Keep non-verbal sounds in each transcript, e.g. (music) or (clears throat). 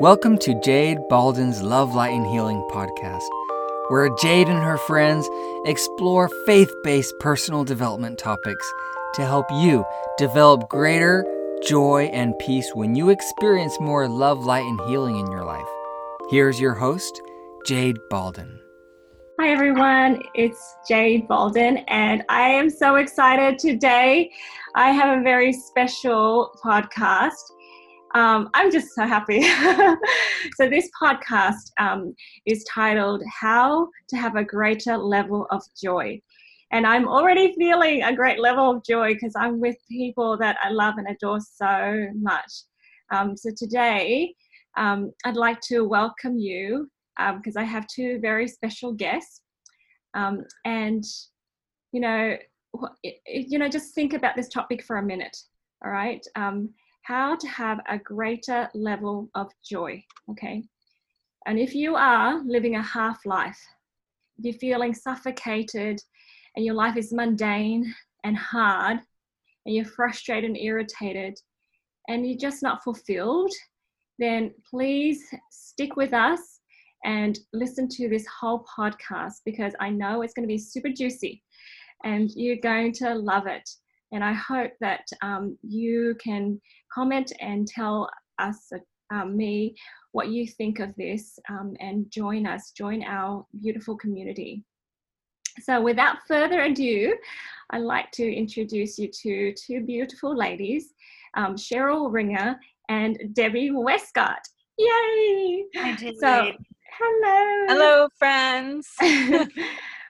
Welcome to Jade Balden's Love, Light, and Healing podcast, where Jade and her friends explore faith based personal development topics to help you develop greater joy and peace when you experience more love, light, and healing in your life. Here's your host, Jade Balden. Hi, everyone. It's Jade Balden, and I am so excited today. I have a very special podcast. Um, I'm just so happy. (laughs) so, this podcast um, is titled How to Have a Greater Level of Joy. And I'm already feeling a great level of joy because I'm with people that I love and adore so much. Um, so, today um, I'd like to welcome you because um, I have two very special guests. Um, and, you know, you know, just think about this topic for a minute. All right. Um, how to have a greater level of joy. Okay. And if you are living a half life, you're feeling suffocated and your life is mundane and hard, and you're frustrated and irritated, and you're just not fulfilled, then please stick with us and listen to this whole podcast because I know it's going to be super juicy and you're going to love it. And I hope that um, you can comment and tell us, um, me, what you think of this um, and join us, join our beautiful community. So, without further ado, I'd like to introduce you to two beautiful ladies, um, Cheryl Ringer and Debbie Westcott. Yay! So, hello. Hello, friends. (laughs)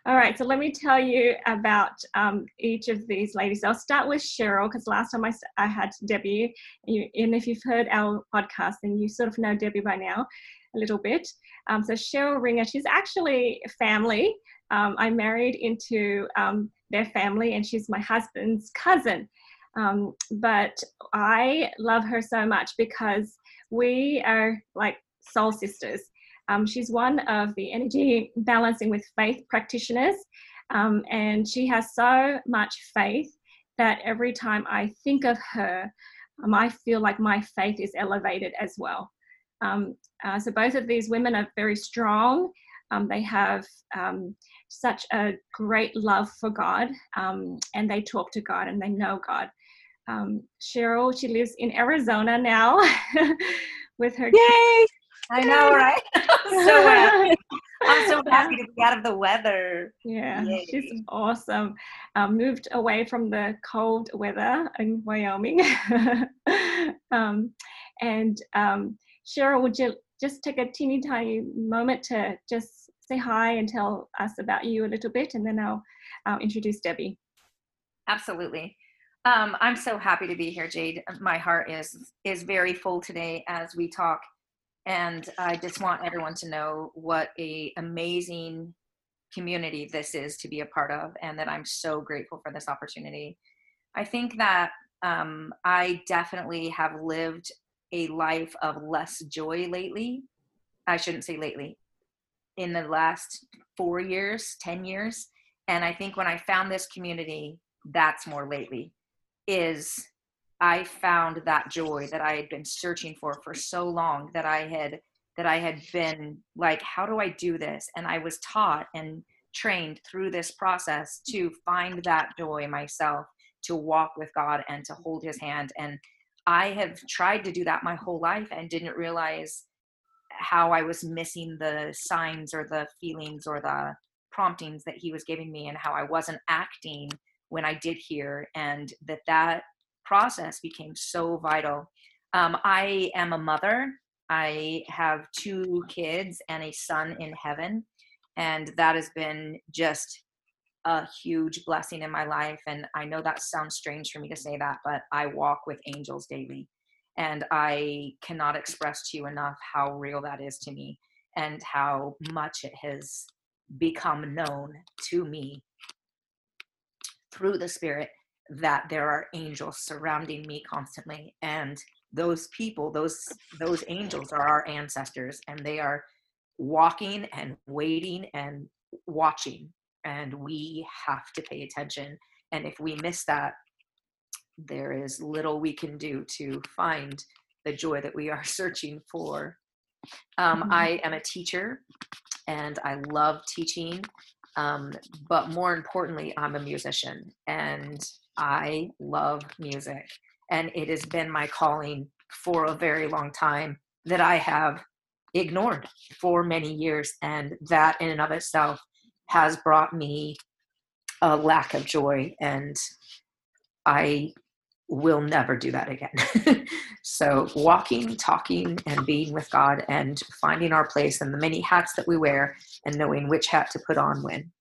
All right, so let me tell you about um, each of these ladies. I'll start with Cheryl because last time I, I had Debbie, and if you've heard our podcast, then you sort of know Debbie by now a little bit. Um, so Cheryl Ringer, she's actually family. Um, I married into um, their family, and she's my husband's cousin. Um, but I love her so much because we are like soul sisters. Um, she's one of the energy balancing with faith practitioners, um, and she has so much faith that every time I think of her, um, I feel like my faith is elevated as well. Um, uh, so both of these women are very strong. Um, they have um, such a great love for God, and they talk to God and they know God. Cheryl, she lives in Arizona now (laughs) with her. Yay! I know, right? (laughs) so happy. (laughs) I'm so happy to be out of the weather. Yeah, Yay. she's awesome. Um, moved away from the cold weather in Wyoming. (laughs) um, and um, Cheryl, would you just take a teeny tiny moment to just say hi and tell us about you a little bit, and then I'll, I'll introduce Debbie. Absolutely. Um, I'm so happy to be here, Jade. My heart is is very full today as we talk and i just want everyone to know what a amazing community this is to be a part of and that i'm so grateful for this opportunity. I think that um, i definitely have lived a life of less joy lately. I shouldn't say lately. In the last four years ten years. And i think when i found this community that's more lately is I found that joy that I had been searching for for so long that I had that I had been like how do I do this? And I was taught and trained through this process to find that joy myself to walk with God and to hold his hand. And I have tried to do that my whole life and didn't realize how I was missing the signs or the feelings or the promptings that he was giving me and how I wasn't acting when I did hear and that that process became so vital. Um, I am a mother. I have two kids and a son in heaven. And that has been just a huge blessing in my life. And I know that sounds strange for me to say that, but I walk with angels daily. And I cannot express to you enough how real that is to me and how much it has become known to me through the Spirit that there are angels surrounding me constantly and those people those those angels are our ancestors and they are walking and waiting and watching and we have to pay attention and if we miss that there is little we can do to find the joy that we are (laughs) searching for Um, mm-hmm. I am a teacher and I love teaching. Um, but more importantly, I'm a musician and I love music. And it has been my calling for a very long time that I have ignored for many years. And that, in and of itself, has brought me a lack of joy. And I will never do that again. (laughs) so, walking, talking, and being with God and finding our place and the many hats that we wear and knowing which hat to put on when.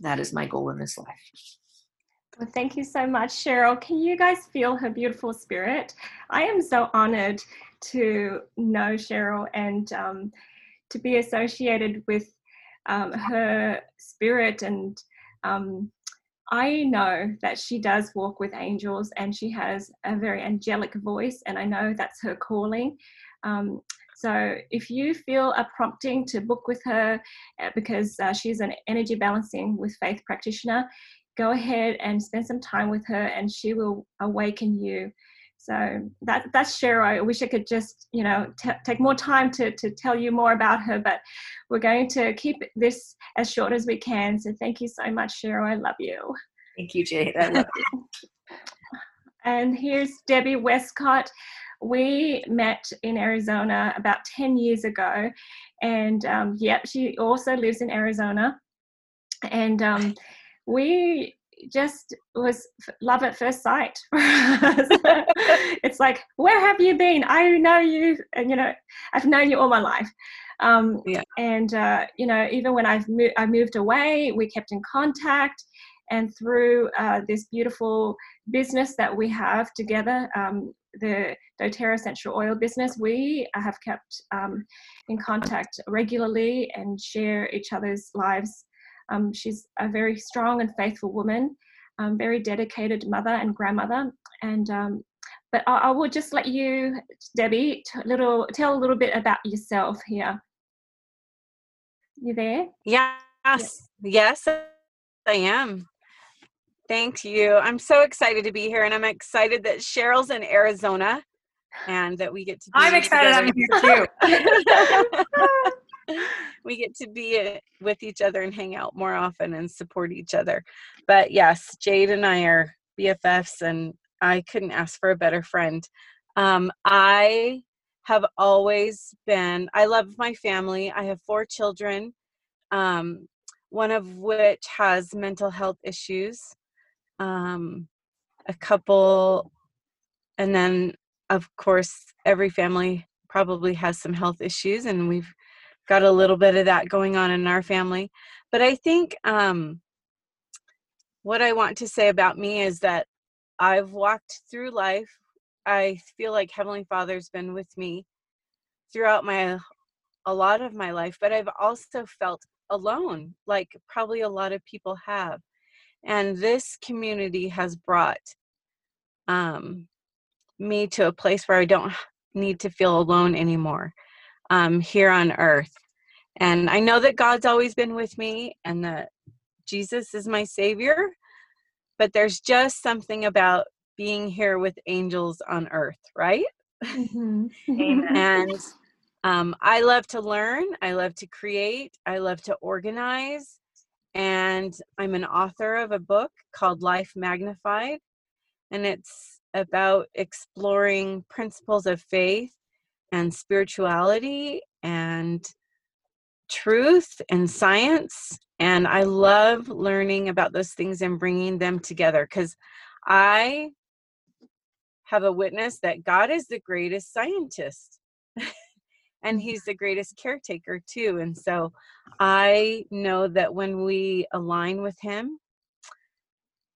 That is my goal in this life. Well, thank you so much, Cheryl. Can you guys feel her beautiful spirit? I am so honored to know Cheryl and um, to be associated with um, her spirit. And um, I know that she does walk with angels and she has a very angelic voice, and I know that's her calling. Um, so if you feel a prompting to book with her uh, because uh, she's an energy balancing with faith practitioner, go ahead and spend some time with her and she will awaken you. So that, that's Cheryl. I wish I could just, you know, t- take more time to, to tell you more about her, but we're going to keep this as short as we can. So thank you so much, Cheryl. I love you. Thank you, Jade. I love you. (laughs) and here's Debbie Westcott we met in Arizona about 10 years ago. And um, yep, she also lives in Arizona. And um, we just was love at first sight. (laughs) it's like, where have you been? I know you, and you know, I've known you all my life. Um, yeah. And uh, you know, even when I've mo- I moved away, we kept in contact. And through uh, this beautiful business that we have together, um, the doTERRA essential oil business, we have kept um, in contact regularly and share each other's lives. Um, she's a very strong and faithful woman, um, very dedicated mother and grandmother. And um, but I, I, will just let you, Debbie, t- little tell a little bit about yourself here. You there? Yes, yes, I am. Thank you. I'm so excited to be here, and I'm excited that Cheryl's in Arizona, and that we get to. I'm excited. Together. I'm here too. (laughs) (laughs) (laughs) we get to be with each other and hang out more often and support each other. But yes, Jade and I are BFFs, and I couldn't ask for a better friend. Um, I have always been. I love my family. I have four children. Um, one of which has mental health issues um, a couple, and then of course every family probably has some health issues, and we've got a little bit of that going on in our family. But I think um, what I want to say about me is that I've walked through life. I feel like Heavenly Father's been with me throughout my a lot of my life, but I've also felt alone, like probably a lot of people have and this community has brought um, me to a place where i don't need to feel alone anymore um, here on earth. And i know that god's always been with me and that jesus is my savior but there's just something about being here with angels on earth right? Mm-hmm. (laughs) and um, i love to learn i love to create i love to organize and I'm an author of a book called Life Magnified, and it's about exploring principles of faith and spirituality and truth and science. And I love learning about those things and bringing them together because I have a witness that God is the greatest scientist. (laughs) and he's the greatest caretaker too and so i know that when we align with him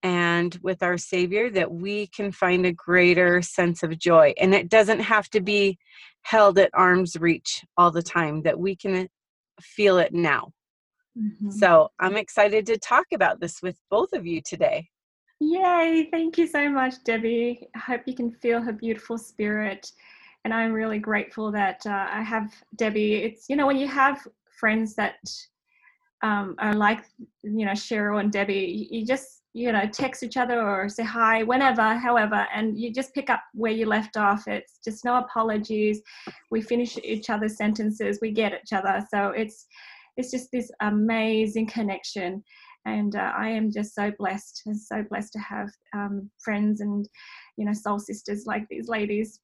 and with our savior that we can find a greater sense of joy and it doesn't have to be held at arm's reach all the time that we can feel it now mm-hmm. so i'm excited to talk about this with both of you today yay thank you so much debbie i hope you can feel her beautiful spirit and I'm really grateful that uh, I have Debbie. It's you know when you have friends that um, are like you know Cheryl and Debbie, you just you know text each other or say hi whenever however and you just pick up where you left off. It's just no apologies. We finish each other's sentences. We get each other. So it's it's just this amazing connection. And uh, i am just so blessed and so blessed to have um, friends and you know soul sisters like these ladies.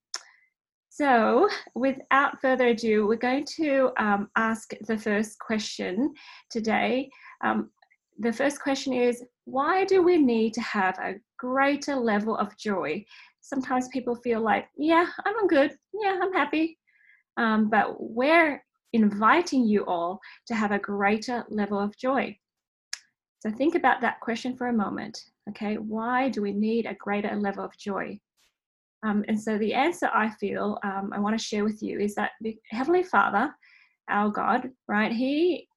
So without further ado we're going to um, ask the first question today. Um, the first question is why do we need to have a greater level of joy? Sometimes people feel like, yeah, I'm good. Yeah, I'm happy. Um, but we're inviting you all to have a greater level of joy. So think about that question for a moment. Okay, why do we need a greater level of joy? Um, and so the answer I feel um, I want to share with you is that Heavenly Father, our God, right, He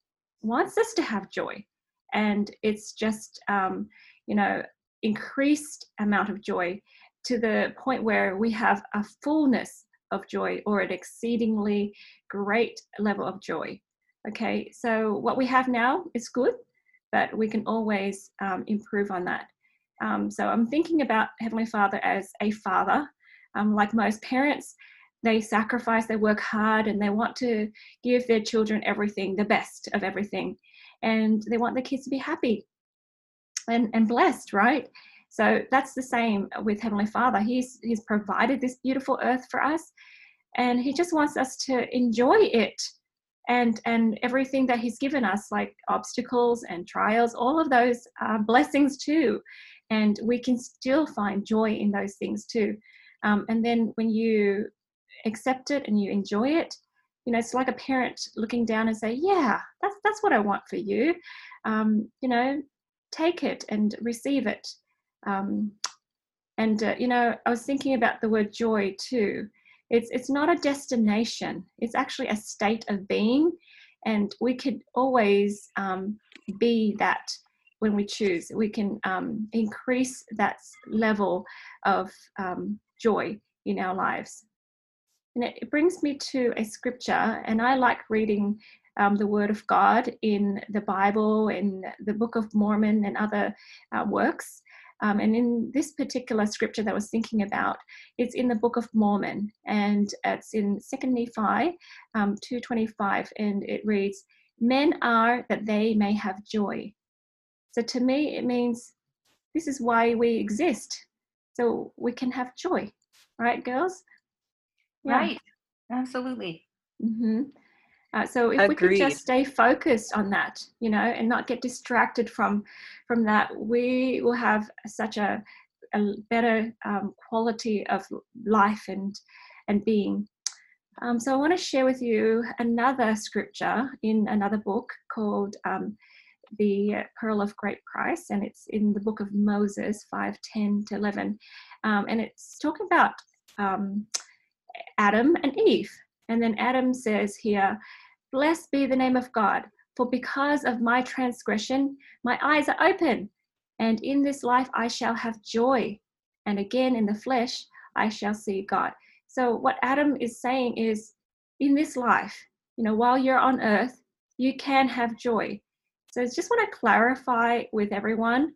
wants us to have joy and it's just um, you know increased amount of joy to the point where we have a fullness of joy or an exceedingly great level of joy. Okay so what we have now is good but we can always um, improve on that. Um, so i'm thinking about heavenly father as a father. Um, like most parents they sacrifice they work hard and they want to give their children everything the best of everything and they want the kids to be happy and, and blessed, right? So that's the same with Heavenly Father. He's He's provided this beautiful earth for us, and He just wants us to enjoy it and and everything that He's given us, like obstacles and trials, all of those are blessings too, and we can still find joy in those things too. Um, and then when you accept it and you enjoy it, you know it's like a parent looking down and say yeah that's that's what i want for you. Um, you know take it and receive it. Um, and uh, you know i was thinking about the word joy too. It's it's not a destination. It's actually a state of being. And we could always um, be that when we choose. We can um, increase that level of um, joy in our lives and it, brings me to a scripture, and I like reading um, the Word of God in the Bible, in the Book of Mormon, and other uh, works. Um, and in this particular scripture that I was thinking about, it's in the Book of Mormon, and it's in Second Nephi um, 2:25, and it reads, "Men are that they may have joy." So to me, it means this is why we exist, so we can have joy, right, girls? Yeah. Right. Absolutely. Mm-hmm. Uh, so if Agreed. we could just stay focused on that, you know, and not get distracted from from that, we will have such a, a better um, quality of life and and being. Um, so I want to share with you another scripture in another book called um, the Pearl of Great Price, and it's in the book of Moses, five ten to eleven, um, and it's talking about um, Adam and Eve. And then Adam says here, Blessed be the name of God, for because of my transgression, my eyes are open, and in this life I shall have joy. And again in the flesh, I shall see God. So, what Adam is saying is, in this life, you know, while you're on earth, you can have joy. So, I just want to clarify with everyone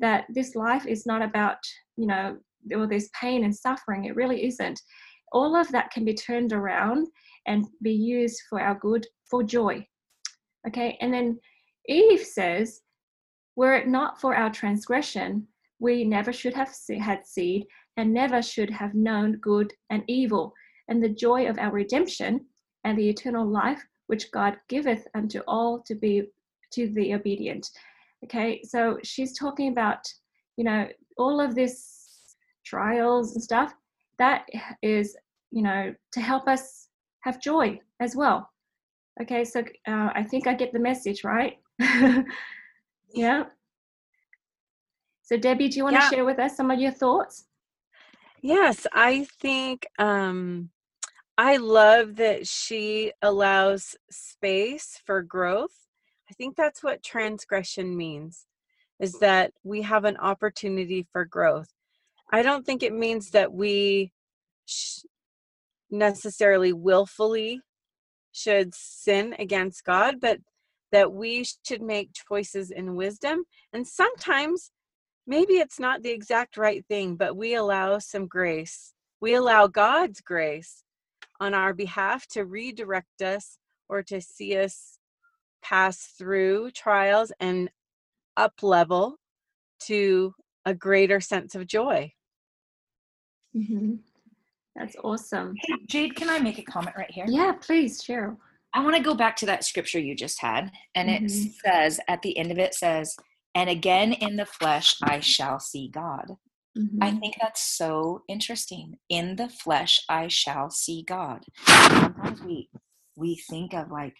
that this life is not about, you know, all this pain and suffering. It really isn't all of that can be turned around and be used for our good, for joy. Okay, and then Eve says, Were it not for our transgression, we never should have had seed and never should have known good and evil, and the joy of our redemption and the eternal life which God giveth unto all to be to the obedient. Okay, so she's talking about, you know, all of this trials and stuff that is, you know, to help us have joy as well. Okay, so uh, I think I get the message, right? (laughs) yeah. So, Debbie, do you want yeah. to share with us some of your thoughts? Yes, I think um, I love that she allows space for growth. I think that's what transgression means is that we have an opportunity for growth. I don't think it means that we sh- necessarily willfully should sin against God, but that we should make choices in wisdom. And sometimes maybe it's not the exact right thing, but we allow some grace. We allow God's grace on our behalf to redirect us or to see us pass through trials and up level to a greater sense of joy. Mm-hmm. That's awesome. Hey, Jade, can I make a comment right here? Yeah, please, Cheryl. I want to go back to that scripture you just had. And mm-hmm. it says, at the end of it says, and again in the flesh I shall see God. Mm-hmm. I think that's so interesting. In the flesh I shall see God. Sometimes we we think of like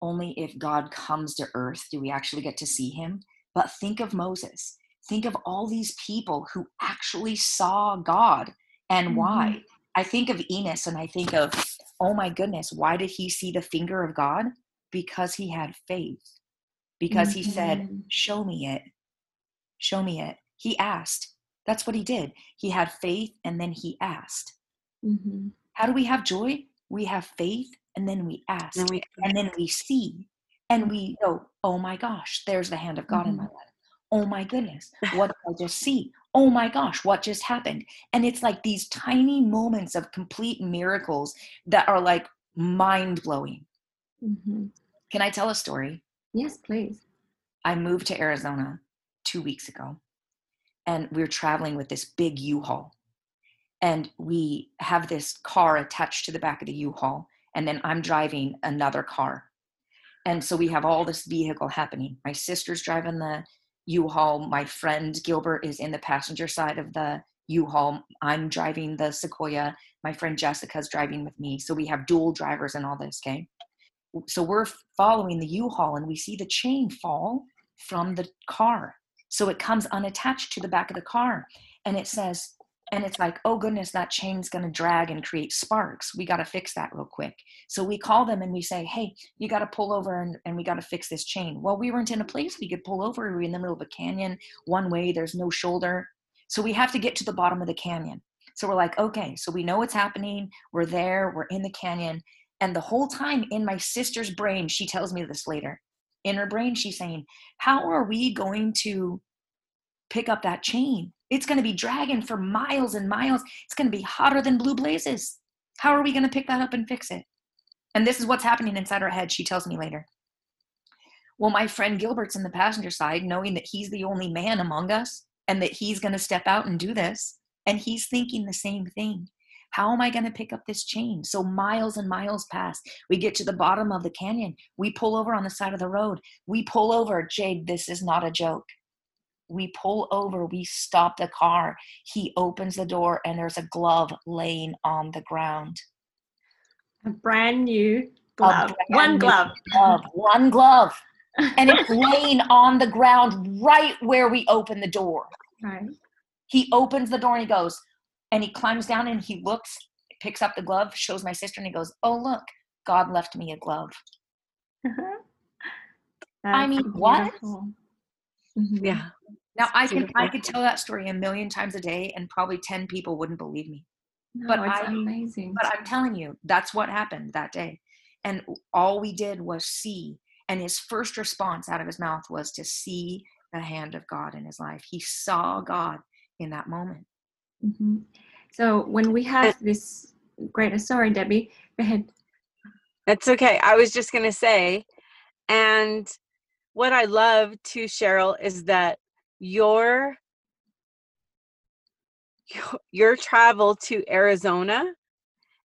only if God comes to earth do we actually get to see him. But think of Moses. Think of all these people who actually saw God and mm-hmm. why. I think of Enos and I think of, oh my goodness, why did he see the finger of God? Because he had faith. Because mm-hmm. he said, mm-hmm. Show me it. Show me it. He asked. That's what he did. He had faith and then he asked. Mm-hmm. How do we have joy? We have faith and then we ask. And, we, and then we see. And we go, oh my gosh, there's the hand of God in my mm-hmm. life. Oh my goodness, what did I just see? Oh my gosh, what just happened? And it's like these tiny moments of complete miracles that are like mind blowing. Mm-hmm. Can I tell a story? Yes, please. I moved to Arizona two weeks ago and we are traveling with this big U-Haul. And we have this car attached to the back of the U-Haul. And then I'm driving another car. And so we have all this vehicle happening. My sister's driving the U-Haul. My friend Gilbert is in the passenger side of the U-Haul. I'm driving the Sequoia. My friend Jessica's driving with me. So we have dual drivers and all this, okay? So we're following the U-Haul and we see the chain fall from the car. So it comes unattached to the back of the car and it says and it's like oh goodness that chain's going to drag and create sparks. We got to fix that real quick. So we call them and we say hey you got to pull over and, and we got to fix this chain. Well we weren't in a place we could pull over. We were in the middle of a canyon one way there's no shoulder. So we have to get to the bottom of the canyon. So we're like okay so we know what's happening. We're there. We're in the canyon. And the whole time in my sister's brain she tells me this later. In her brain she's saying how are we going to pick up that chain it's going to be dragging for miles and miles. It's going to be hotter than blue blazes. How are we going to pick that up and fix it? And this is what's happening inside her head, she tells me later. Well, my friend Gilbert's in the passenger side, knowing that he's the only man among us and that he's going to step out and do this. And he's thinking the same thing. How am I going to pick up this chain? So miles and miles pass. We get to the bottom of the canyon. We pull over on the side of the road. We pull over. Jade, this is not a joke we pull over, we stop the car. He opens the door, and there's a glove laying on the ground. A brand new glove. Brand one new glove. glove. One glove. (laughs) and it's laying on the ground right where we open the door. Right. He opens the door and he goes, and he climbs down and he looks, picks up the glove, shows my sister, and he goes, Oh, look, God left me a glove. (laughs) Uh-huh. I mean, beautiful. what? Mm-hmm. Yeah. Now I can I could tell that story a million times a day, and probably ten people wouldn't believe me. No, but it's I, amazing. But I'm telling you, that's what happened that day, and all we did was see. And his first response out of his mouth was to see the hand of God in his life. He saw God in that moment. Mm-hmm. So when we have this great, sorry, Debbie, go ahead. That's okay. I was just going to say, and what I love too, Cheryl, is that your your travel to Arizona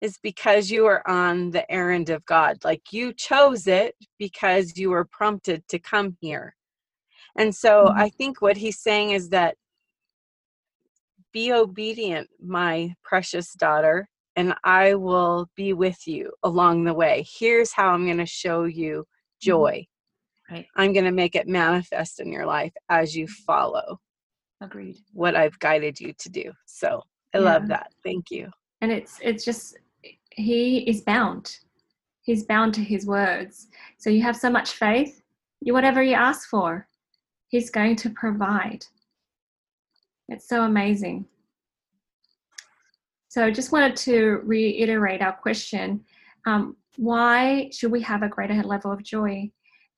is because you are on the errand of God. Like you chose it because you were prompted to come here. And so mm-hmm. I think what he's saying is that be obedient, my precious daughter, and I will be with you along the way. Here's how I'm going to show you mm-hmm. joy. Right. I'm going to make it manifest in your life as you follow. Agreed. What I've guided you to do. So I yeah. love that. Thank you. And it's it's just he is bound. He's bound to his words. So you have so much faith. You whatever you ask for, he's going to provide. It's so amazing. So I just wanted to reiterate our question. Um, why should we have a greater level of joy?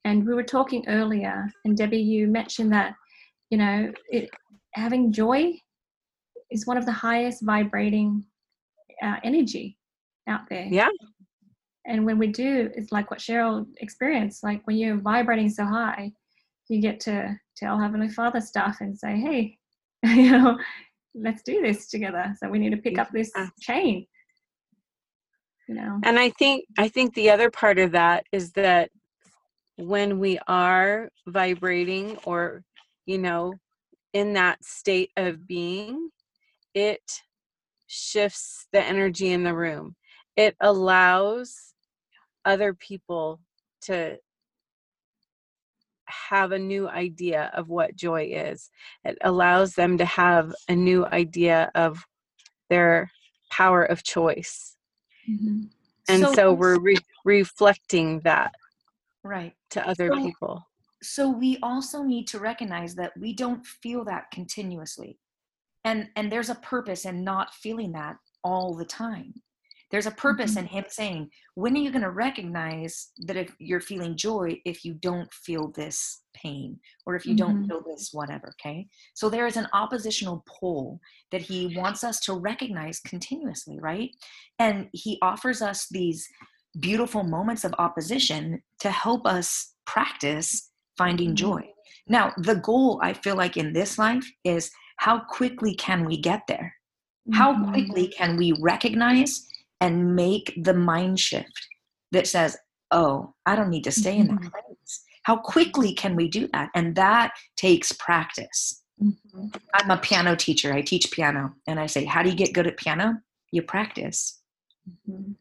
And we were talking earlier, and Debbie, you mentioned that, you know, it, having joy is one of the highest vibrating uh, energy out there. Yeah. And when we do, it's like what Cheryl experienced. Like when you're vibrating so high, you get to tell Heavenly Father stuff and say, "Hey, (laughs) you know, let's do this together." So we need to pick up this chain. You know. And I think I think the other part of that is that when we are vibrating or you know in that state of being it shifts the energy in the room. It allows other people to have a new idea of what joy is. It allows them to have a new idea of their power of choice. Mm-hmm. and so, so we're re- reflecting that right. to other so, people. so we also need to recognize that we don't feel that continuously. And and there's a purpose in not feeling that all the time. There's a purpose mm-hmm. in him saying when are you going to recognize that if you're feeling joy if you don't feel this pain or if you mm-hmm. don't feel this whatever okay? So there is an oppositional pole that he wants us to recognize continuously right? And he offers us these beautiful moments of opposition to help us practice finding mm-hmm. joy. Now, the goal I feel like in this life is how quickly can we get there? How mm-hmm. quickly can we recognize and make the mind shift that says, oh, I don't need to stay in that mm-hmm. place? How quickly can we do that? And that takes practice. Mm-hmm. I'm a piano teacher. I teach piano. And I say, how do you get good at piano? You practice. Mm-hmm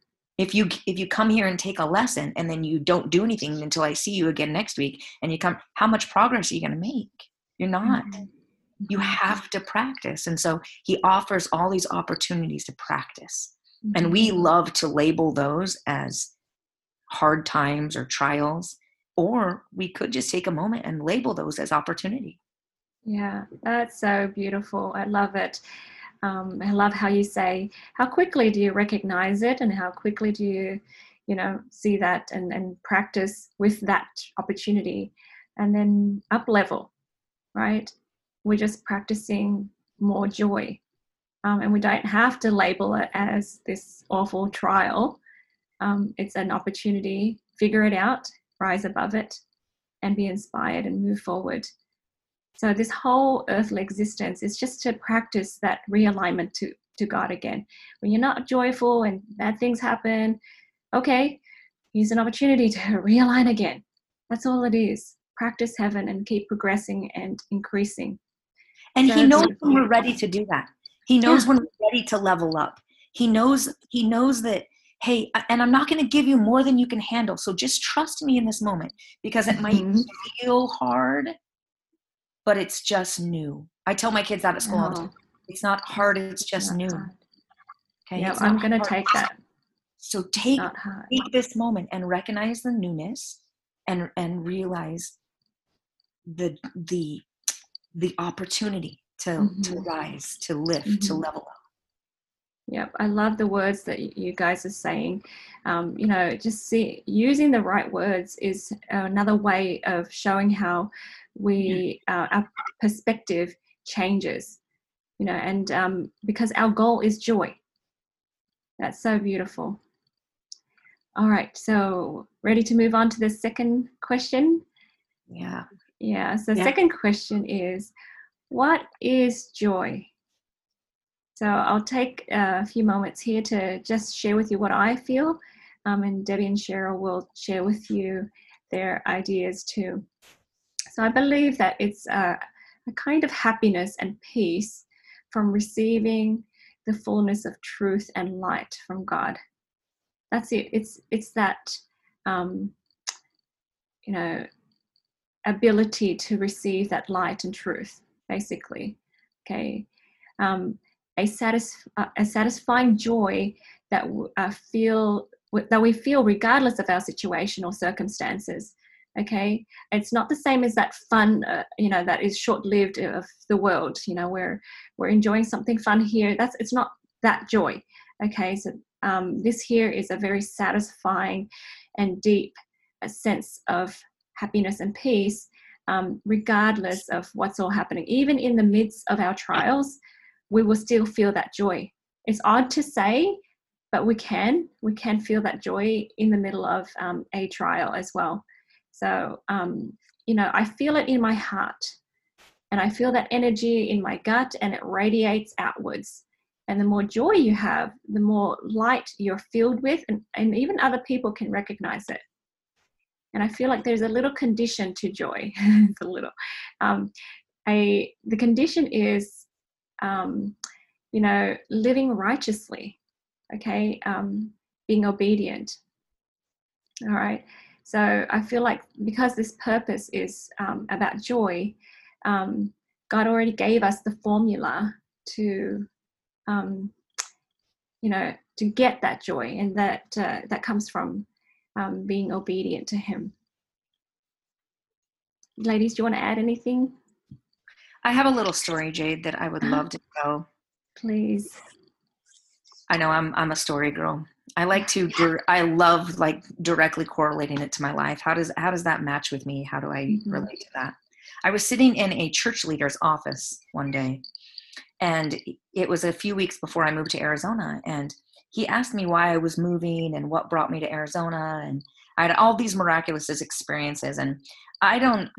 if you if you come here and take a lesson and then you don't do anything until i see you again next week and you come how much progress are you going to make you're not mm-hmm. you mm-hmm. have to practice and so he offers all these opportunities to practice mm-hmm. and we mm-hmm. love to label those as hard times or trials or we could just take a moment and label those as opportunity yeah that's so beautiful i love it um, I love how you say, how quickly do you recognize it and how quickly do you, you know, see that and, and practice with that opportunity and then up level, right? We're just practicing more joy. Um, and we don't have to label it as this awful trial. Um, it's an opportunity, figure it out, rise above it, and be inspired and move forward. So this whole earthly existence is just to practice that realignment to, to God again. When you're not joyful and bad things happen, okay, here's an opportunity to (laughs) realign again. That's all it is. Practice heaven and keep progressing and increasing. And so he knows when we're ready to do that. He knows yeah. when we're ready to level up. He knows he knows that hey and i'm not going to give you more than you can handle so just trust me in this moment because it might mm-hmm. feel hard but it's just new. I tell my kids that at school. No. It's not hard, it's just new. Okay. Yeah, I'm going to take that. So take, take this moment and recognize the newness and and realize the the the opportunity to mm-hmm. to rise, to lift, mm-hmm. to level up. Yep, I love the words that you guys are saying. Um, you know, just see using the right words is another way of showing how we uh, our perspective changes. You know, and um, because our goal is joy. That's so beautiful. All right, so ready to move on to the second question? Yeah. Yeah. So, yeah. second question is, what is joy? So I'll take a few moments here to just share with you what I feel, um, and Debbie and Cheryl will share with you their ideas too. So I believe that it's a, a kind of happiness and peace from receiving the fullness of truth and light from God. That's it. It's it's that um, you know ability to receive that light and truth, basically. Okay. Um, a, satisf- uh, a satisfying joy that uh, feel that we feel regardless of our situation or circumstances okay? It's not the same as that fun uh, you know that is short lived of the world you know where we're enjoying something fun here. That's it's not that joy okay? So um, this here is a very satisfying and deep uh, sense of happiness and peace um, regardless of what's all happening. Even in the midst of our trials, we will still feel that joy. It's odd to say, but we can. We can feel that joy in the middle of um, a trial as well. So, um, you know, I feel it in my heart and I feel that energy in my gut and it radiates outwards. And the more joy you have, the more light you're filled with, and, and even other people can recognize it. And I feel like there's a little condition to joy. (laughs) it's a little. Um, a, the condition is, um, you know, living righteously, okay, um, being obedient. All right. So I feel like because this purpose is um, about joy, um, God already gave us the formula to, um, you know, to get that joy, and that uh, that comes from um, being obedient to Him. Ladies, do you want to add anything? I have a little story, Jade, that I would love to tell. Please. I know I'm I'm a story girl. I like to I love like directly correlating it to my life. How does how does that match with me? How do I mm-hmm. relate to that? I was sitting in a church leader's office one day, and it was a few weeks before I moved to Arizona. And he asked me why I was moving and what brought me to Arizona. And I had all these miraculous experiences. And I don't,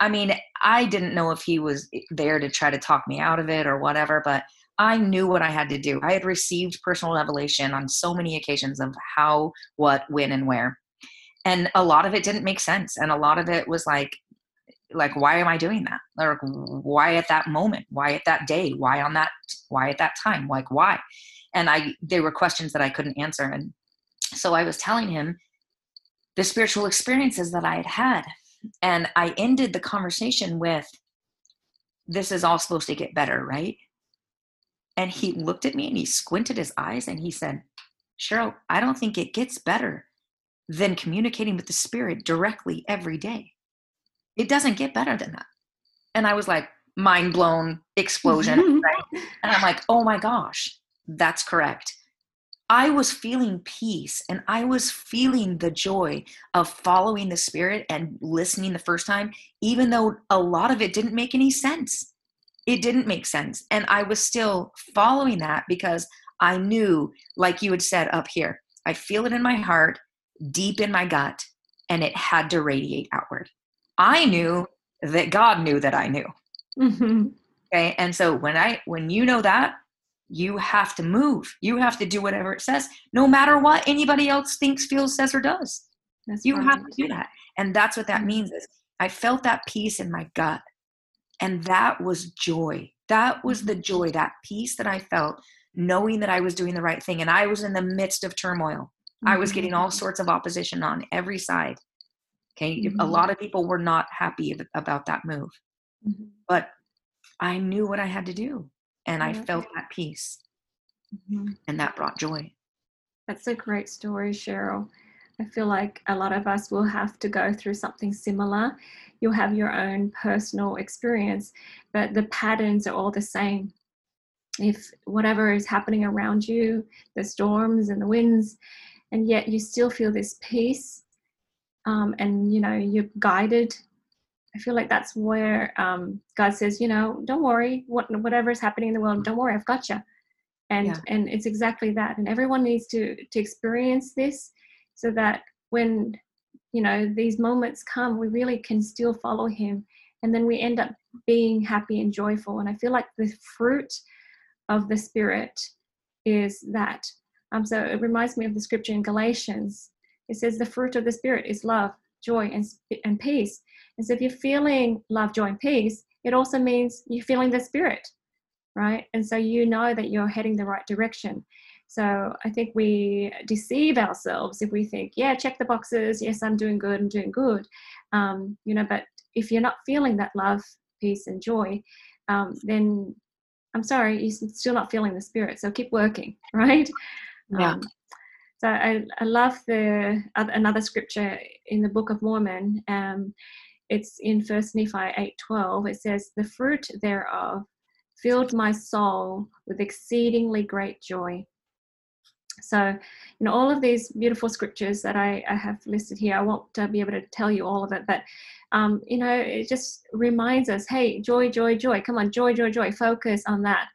I mean, I didn't know if he was there to try to talk me out of it or whatever, but I knew what I had to do. I had received personal revelation on so many occasions of how, what, when, and where. And a lot of it didn't make sense. And a lot of it was like, like why am i doing that like why at that moment why at that day why on that why at that time like why and i there were questions that i couldn't answer and so i was telling him the spiritual experiences that i had had and i ended the conversation with this is all supposed to get better right and he looked at me and he squinted his eyes and he said cheryl i don't think it gets better than communicating with the spirit directly every day it doesn't get better than that. And I was like, mind blown explosion. (laughs) right? And I'm like, oh my gosh, that's correct. I was feeling peace and I was feeling the joy of following the spirit and listening the first time, even though a lot of it didn't make any sense. It didn't make sense. And I was still following that because I knew, like you had said up here, I feel it in my heart, deep in my gut, and it had to radiate outward. I knew that God knew that I knew. Mm-hmm. Okay. And so when I, when you know that, you have to move. You have to do whatever it says, no matter what anybody else thinks, feels, says, or does. That's you have to do that. And that's what that mm-hmm. means is I felt that peace in my gut. And that was joy. That was the mm-hmm. joy, that peace that I felt knowing that I was doing the right thing. And I was in the midst of turmoil. Mm-hmm. I was getting all mm-hmm. sorts of opposition on every side. Okay. Mm-hmm. A lot of people were not happy about that move. But I knew what I had to do and I felt that peace. Mm-hmm. And that brought joy. That's a great story, Cheryl. I feel like a lot of us will have to go through something similar. You'll have your own personal experience, but the patterns are all the same. If whatever is happening around you, the storms and the winds, and yet you still feel this peace um, and you know you're guided i feel like that's where um, god says you know don't worry. What whatever is happening in the world don't worry. I've got you and yeah. and it's exactly that. And everyone needs to to experience this so that when you know these moments come we really can still follow him. And then we end up being happy and joyful. And i feel like the fruit of the spirit is that. Um, so it reminds me of the scripture in galatians. It says the fruit of the spirit is love, joy, and, and peace. And so if you're feeling love, joy, and peace, it also means you're feeling the spirit, right? And so you know that you're heading the right direction. So I think we deceive ourselves if we think, yeah, check the boxes. Yes, I'm doing good. I'm doing good. Um, you know, but if you're not feeling that love, peace, and joy, um, then I'm sorry, you're still not feeling the spirit. So keep working, (laughs) right? Yeah. Um, so I, I love the another scripture in the Book of Mormon. Um, it's in First Nephi eight twelve. It says, "The fruit thereof filled my soul with exceedingly great joy." So, you know, all of these beautiful scriptures that I, I have listed here, I won't uh, be able to tell you all of it, but, um, you know, it just reminds us hey, joy, joy, joy. Come on, joy, joy, joy. Focus on that,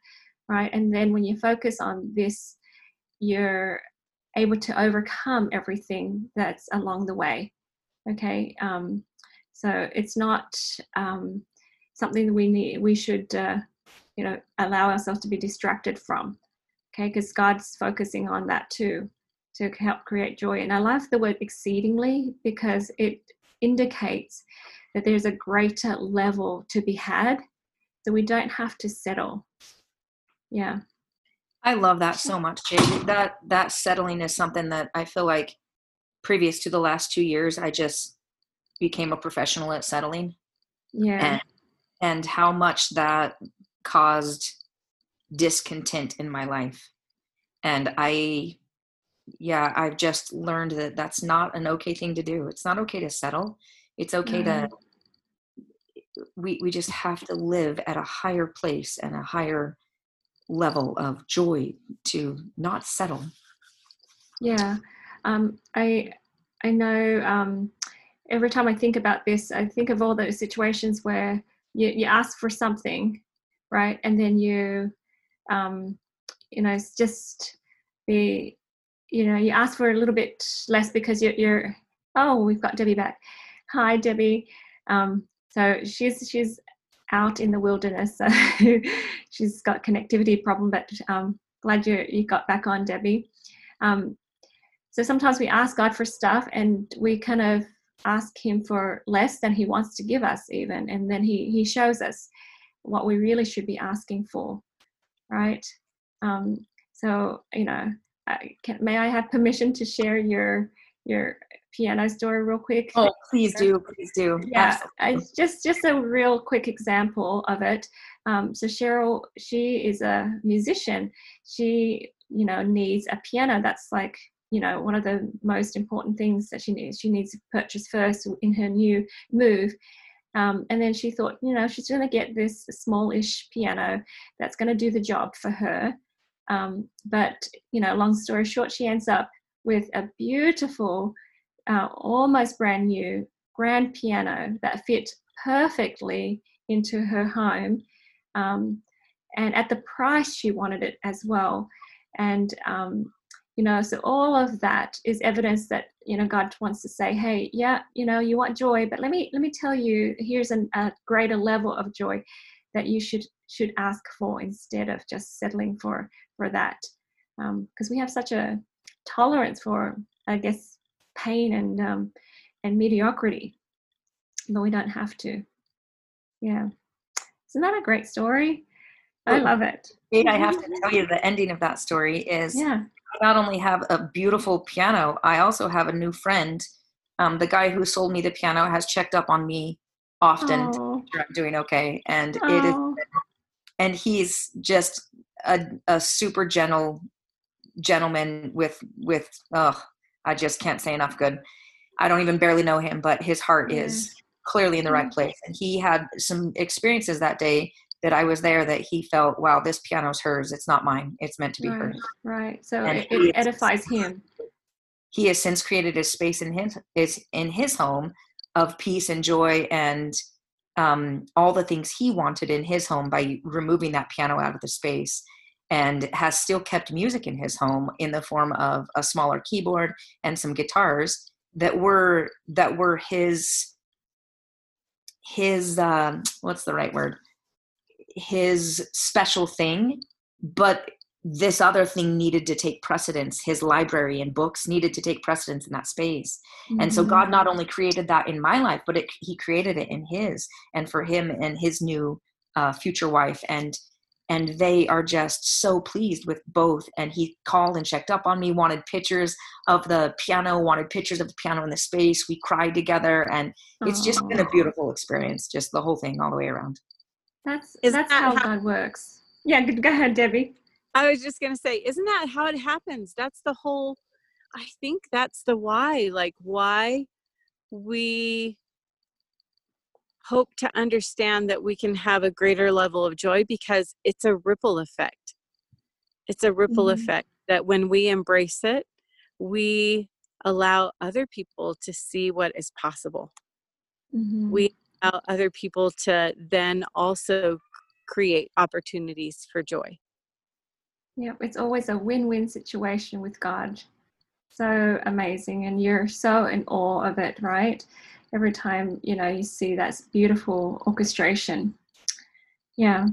right? And then when you focus on this, you're able to overcome everything that's along the way. Okay. Um, so it's not um, something that we need, we should, uh, you know, allow ourselves to be distracted from okay? Because god's focusing on that too to help create joy. And i love the word exceedingly because it indicates that there's a greater level to be had so we don't have to settle. Yeah. I love that so much Jade. that that settling is something that i feel like previous to the last two years i just became a professional at settling. Yeah. And, and how much that caused discontent in my life. And i yeah i've just learned that that's not an okay thing to do. It's not okay to settle. It's okay to we we just have to live at a higher place and a higher level of joy to not settle. Yeah. Um i i know um every time i think about this i think of all those situations where you, you ask for something right and then you um, you know, it's just be, you know, you ask for a little bit less because you're, you're oh, we've got Debbie back. Hi, Debbie. Um, so she's she's out in the wilderness, so (laughs) she's got connectivity problem. But um, glad you you got back on, Debbie. Um, so sometimes we ask God for stuff, and we kind of ask Him for less than He wants to give us, even, and then He He shows us what we really should be asking for right? Um, so you know, I can, may I have permission to share your your piano story real quick? Oh, please do, please do. Yeah, I, just just a real quick example of it. Um, so Cheryl, she is a musician. She you know needs a piano that's like you know one of the most important things that she needs. She needs to purchase first in her new move. Um, and then she thought, you know, she's going to get this smallish piano that's going to do the job for her. Um, but, you know, long story short, she ends up with a beautiful, uh, almost brand new grand piano that fit perfectly into her home. Um, and at the price she wanted it as well. And um, you know so all of that is evidence that you know god wants to say hey yeah you know you want joy but let me let me tell you here's an, a greater level of joy that you should should ask for instead of just settling for for that. Because um, we have such a tolerance for i guess pain and um, and mediocrity but we don't have to. Yeah. Isn't that a great story? I love it. I have to tell you the ending of that story is yeah not only have a beautiful piano, I also have a new friend. Um, the guy who sold me the piano has checked up on me often to I'm doing okay, and it is, and he's just a, a super gentle gentleman with with oh, I just can't say enough good. I don't even barely know him, but his heart is clearly in the right place, and he had some experiences that day that I was there that he felt, wow, this piano's hers. It's not mine. It's meant to be right, hers. Right. So and it, it edifies him. He has since created a space in his is in his home of peace and joy and um, all the things he wanted in his home by removing that piano out of the space and has still kept music in his home in the form of a smaller keyboard and some guitars that were that were his his um, what's the right word his special thing, but this other thing needed to take precedence. His library and books needed to take precedence in that space. Mm-hmm. And so God mm-hmm. not only created that in my life, but it, he created it in his and for him and his new uh, future wife. And and they are just so pleased with both and he called and checked up on me wanted pictures of the piano wanted pictures of the piano in the space we cried together and it's just been a beautiful experience just the whole thing all the way around that's is that's that how, how God works. Yeah, go ahead, Debbie. I was just gonna say, isn't that how it happens? That's the whole. I think that's the why. Like why we hope to understand that we can have a greater level of joy because it's a ripple effect. It's a ripple mm-hmm. effect. that when we embrace it, we allow other people to see what is possible. Mm-hmm. We allow other people to then also create opportunities for joy. Yeah, it's always a win win situation with God. So amazing. And you're so in awe of it, right? Every time, you know, you see that beautiful orchestration. Yeah.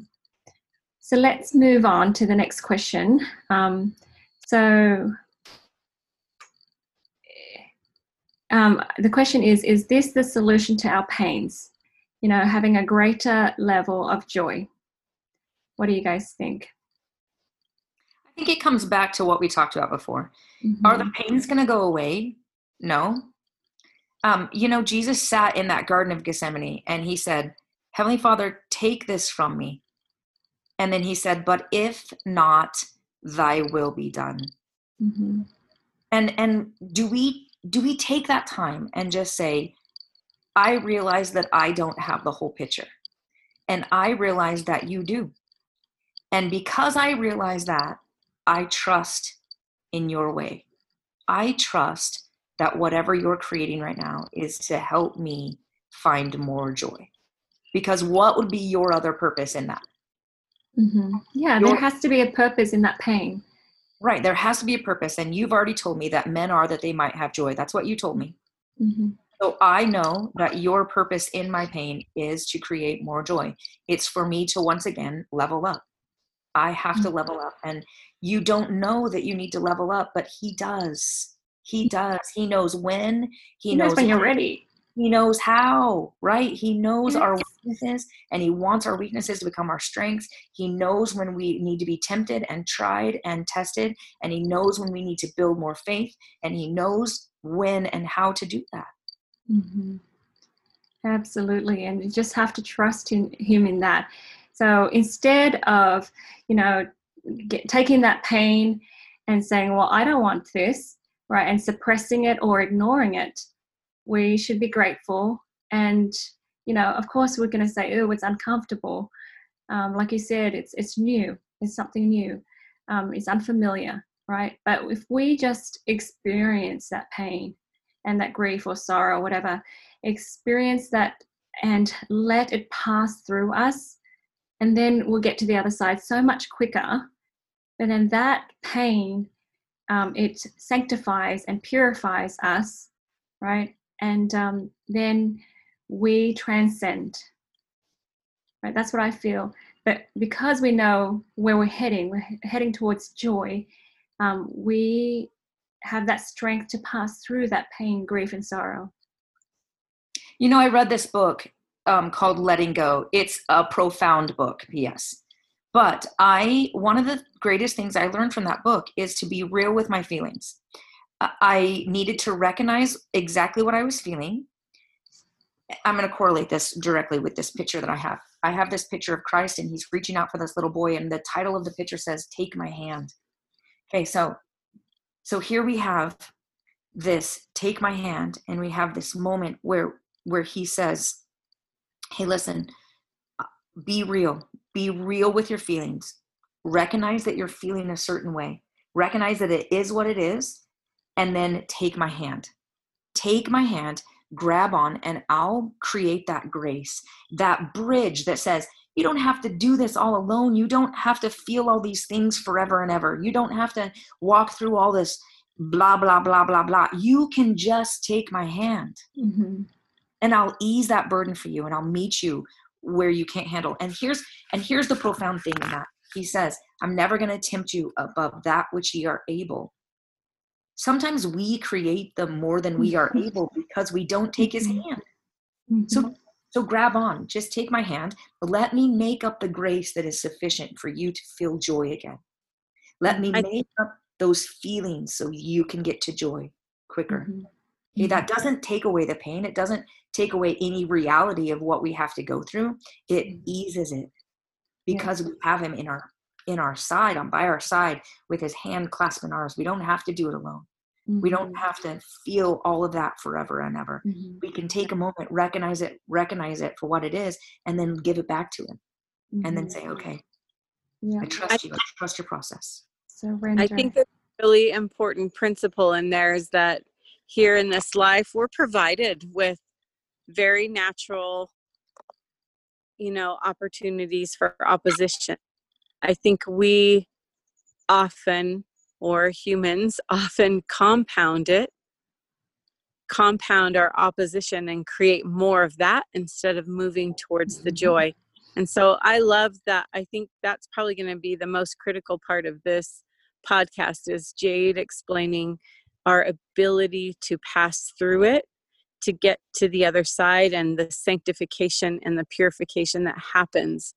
So let's move on to the next question. Um, so um, the question is Is this the solution to our pains? You know, having a greater level of joy. What do you guys think? I think it comes back to what we talked about before. Mm-hmm. Are the pains going to go away? No. Um, you know, Jesus sat in that Garden of Gethsemane and he said, Heavenly Father, take this from me. And then he said, But if not, thy will be done. Mm-hmm. And and do we do we take that time and just say, I realize that I don't have the whole picture. And I realize that you do. And because I realize that, I trust in your way. I trust that whatever you're creating right now is to help me find more joy. Because what would be your other purpose in that? Mm-hmm. Yeah, your, there has to be a purpose in that pain. Right, there has to be a purpose. And you've already told me that men are that they might have joy. That's what you told me. Mm-hmm. So I know that your purpose in my pain is to create more joy. It's for me to once again level up. I have to level up. And you don't know that you need to level up, but he does. He does. He knows when. He, he knows, knows, when you're ready. He knows how, right? He knows our weaknesses and he wants our weaknesses to become our strengths. He knows when we need to be tempted and tried and tested. And he knows when we need to build more faith. And he knows when and how to do that. Mm-hmm. Absolutely. And you just have to trust in him in that. So instead of, you know, get, taking that pain and saying, well, I don't want this, right, and suppressing it or ignoring it, we should be grateful. And, you know, of course, we're going to say, oh, it's uncomfortable. Um, like you said, it's, it's new, it's something new, um, it's unfamiliar, right? But if we just experience that pain and that grief or sorrow, or whatever, experience that and let it pass through us and then we'll get to the other side so much quicker. But then that pain, um, it sanctifies and purifies us, right? And um, then we transcend. Right? That's what I feel. But because we know where we're heading, we're heading towards joy. Um, we have that strength to pass through that pain, grief, and sorrow. You know, I read this book um, called Letting Go. It's a profound book, P.S. But I, one of the greatest things I learned from that book is to be real with my feelings. I needed to recognize exactly what I was feeling. I'm going to correlate this directly with this picture that I have. I have this picture of Christ and he's reaching out for this little boy and the title of the picture says take my hand. Okay, so so here we have this take my hand and we have this moment where where he says hey, listen, be real. Be real with your feelings. Recognize that you're feeling a certain way. Recognize that it is what it is. And then take my hand. Take my hand, grab on, and I'll create that grace, that bridge that says, you don't have to do this all alone. You don't have to feel all these things forever and ever. You don't have to walk through all this blah, blah, blah, blah, blah. You can just take my hand. Mm-hmm and I'll ease that burden for you and I'll meet you where you can't handle. And here's and here's the profound thing in that. He says, I'm never going to tempt you above that which ye are able. Sometimes we create them more than we are able because we don't take his mm-hmm. hand. So mm-hmm. So grab on, just take my hand. Let me make up the grace that is sufficient for you to feel joy again. Let me make up those feelings so you can get to joy quicker. Mm-hmm. Okay, that doesn't take away the pain. It doesn't take away any reality of what we have to go through. It mm-hmm. eases it because we have him in our in our side, on by our side, with his hand clasping ours. We don't have to do it alone. Mm-hmm. We don't mm-hmm. have to feel all of that forever and ever. Mm-hmm. We can take a moment, recognize it, recognize it for what it is, and then give it back to him. Mm-hmm. And then mm-hmm. say, okay, yeah. I trust you. I trust your process. Surrender. I think that really important principle in there is that here in this life we're provided with very natural you know opportunities for opposition i think we often or humans (laughs) often compound it compound our opposition and create more of that instead of moving towards the joy. And so i love that i think that's probably going to be the most critical part of this podcast is jade explaining our ability to pass through it to get to the other side and the sanctification and the purification that happens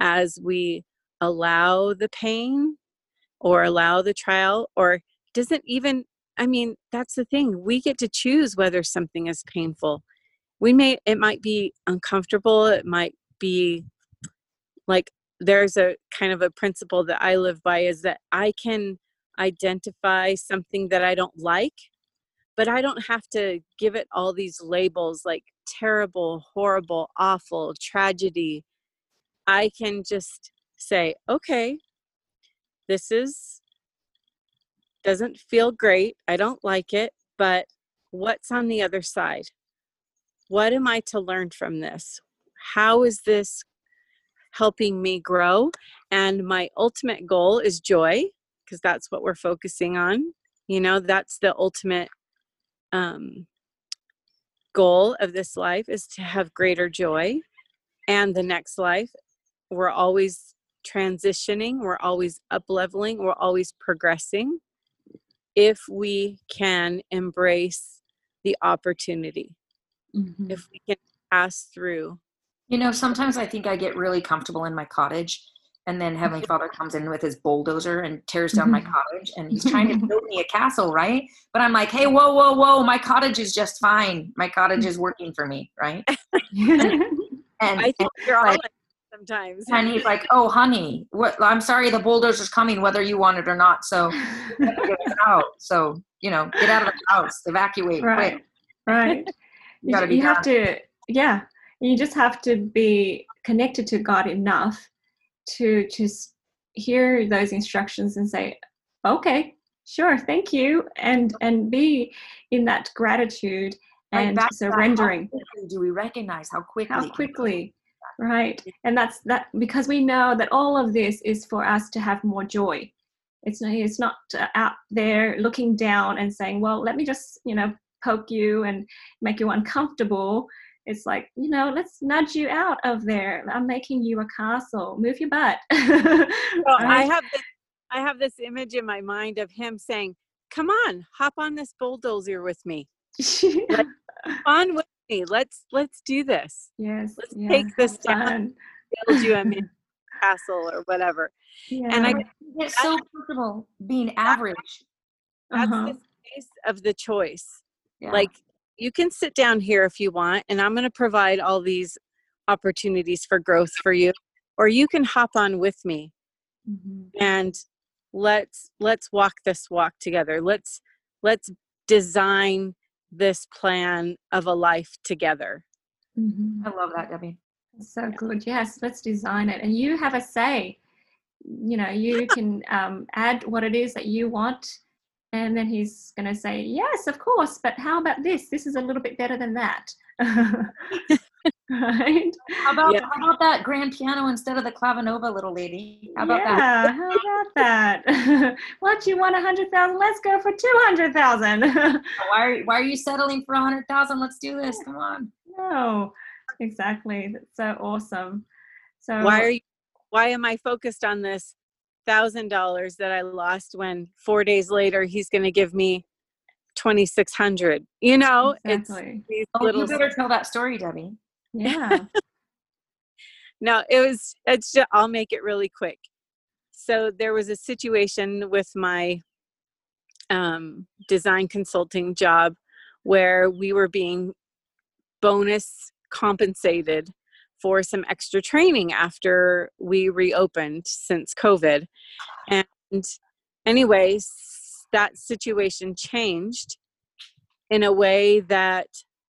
as we allow the pain or allow the trial or doesn't even i mean that's the thing we get to choose whether something is painful. We may it might be uncomfortable it might be like there's a kind of a principle that i live by is that i can identify something that i don't like but i don't have to give it all these labels like terrible horrible awful tragedy. I can just say okay this is doesn't feel great i don't like it but what's on the other side? What am i to learn from this? How is this helping me grow? And my ultimate goal is joy because that's what we're focusing on you know that's the ultimate um, goal of this life is to have greater joy. And the next life we're always transitioning we're always up leveling we're always progressing if we can embrace the opportunity Mhm. if mm-hmm. we can pass through You know, sometimes I think I get really comfortable in my cottage, and then Heavenly mm-hmm. Father comes in with his bulldozer and tears down my mm-hmm. cottage, and he's trying to (laughs) build me a castle, right? But I'm like, hey, whoa, whoa, whoa, my cottage is just fine. My cottage mm. is working for me, right? (laughs) (laughs) And, i think you're all like sometimes and he's like, oh, honey, what? I'm sorry, the bulldozer's coming, whether you want it or not. So get (laughs) out. So you know, get out of the house, evacuate, right quick. right (laughs) You gotta be you have to yeah you just have to be connected to god enough to just hear those instructions and say okay sure thank you and and be in that gratitude and to that, how surrendering Do we recognize how quickly? how quickly right? And that's that because we know that all of this is for us to have more joy. It's not it's not uh, out there looking down and saying well let me just you know poke you and make you uncomfortable. It's like you know let's nudge you out of there. I'm making you a castle. Move your butt. (laughs) Well, I have this, I have this image in my mind of him saying, "Come on, hop on this bulldozer with me. (laughs) Come on with me. Let's let's do this. yes Let's yeah, take this have down. Build you a (laughs) castle or whatever." yeah. And I You get so comfortable being average. that's Uh-huh. the space of the choice. Yeah. Like you can sit down here if you want, and I'm going to provide all these opportunities for growth for you, or you can hop on with me Mhm. and let's let's walk this walk together let's let's design this plan of a life together Mhm. I love that, Debbie. So good. Yes, let's design it. And you have a say. You know, you (laughs) can um, add what it is that you want. And then he's going to say, yes, of course. But how about this? This is a little bit better than that. (laughs) (laughs) (laughs) right? How about Yeah. how about that grand piano instead of the clavinova, little lady? How about that? yeah, how about that? (laughs) what, you want a 100,000? Let's go for 200,000. (laughs) Why are why are you settling for a hundred thousand? Let's do this. Come on. no, exactly. That's so awesome. So why are you why am i focused on this thousand dollars that i lost when four days later he's going to give me 2600 you know exactly. it's these Oh, little you better tell that story, Debbie. Yeah. (laughs) no it was it's just, i'll make it really quick so there was a situation with my um, design consulting job where we were being bonus compensated for some extra training after we reopened since covid and anyways that situation changed in a way that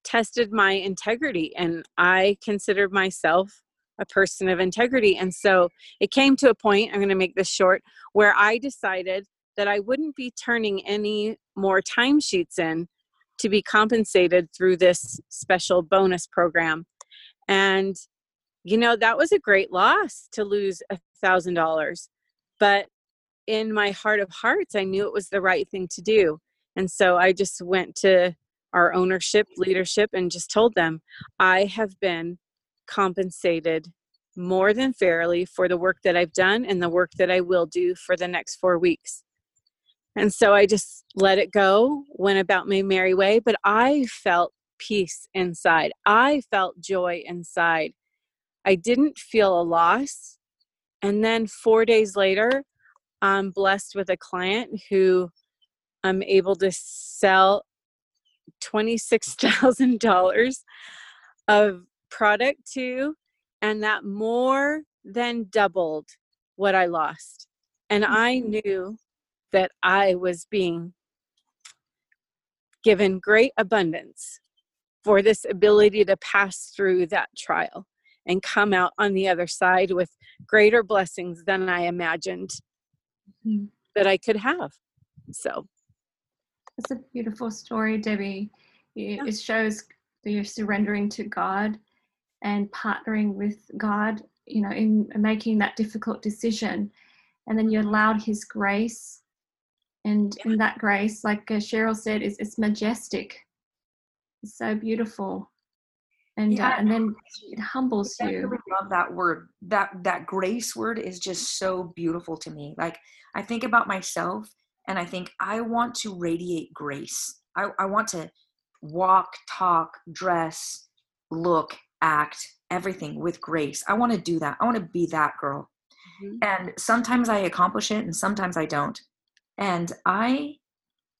tested my integrity and i considered myself a person of integrity and so it came to a point i'm going to make this short where i decided that I wouldn't be turning any more timesheets in to be compensated through this special bonus program. And, you know, that was a great loss to lose a thousand dollars. But in my heart of hearts, I knew it was the right thing to do. And so I just went to our ownership leadership and just told them, I have been compensated more than fairly for the work that I've done and the work that I will do for the next four weeks. And so I just let it go, went about my merry way, but I felt peace inside. I felt joy inside. I didn't feel a loss. And then four days later, I'm blessed with a client who I'm able to sell $26,000 of product to, and that more than doubled what I lost. And I Mm-hmm. knew that I was being given great abundance for this ability to pass through that trial and come out on the other side with greater blessings than I imagined Mhm. that I could have. So, It's a beautiful story, Debbie. It, Yeah. it shows that you're surrendering to God and partnering with God, you know, in making that difficult decision. And then you allowed His grace. And in that grace, like uh, Cheryl said, is it's majestic. It's so beautiful. And, uh, and then it humbles I you. really love that word. That that grace word is just so beautiful to me. Like I think about myself and I think I want to radiate grace. I, I want to walk, talk, dress, look, act, everything with grace. I want to do that. I want to be that girl. Mhm. And sometimes I accomplish it and sometimes I don't. And I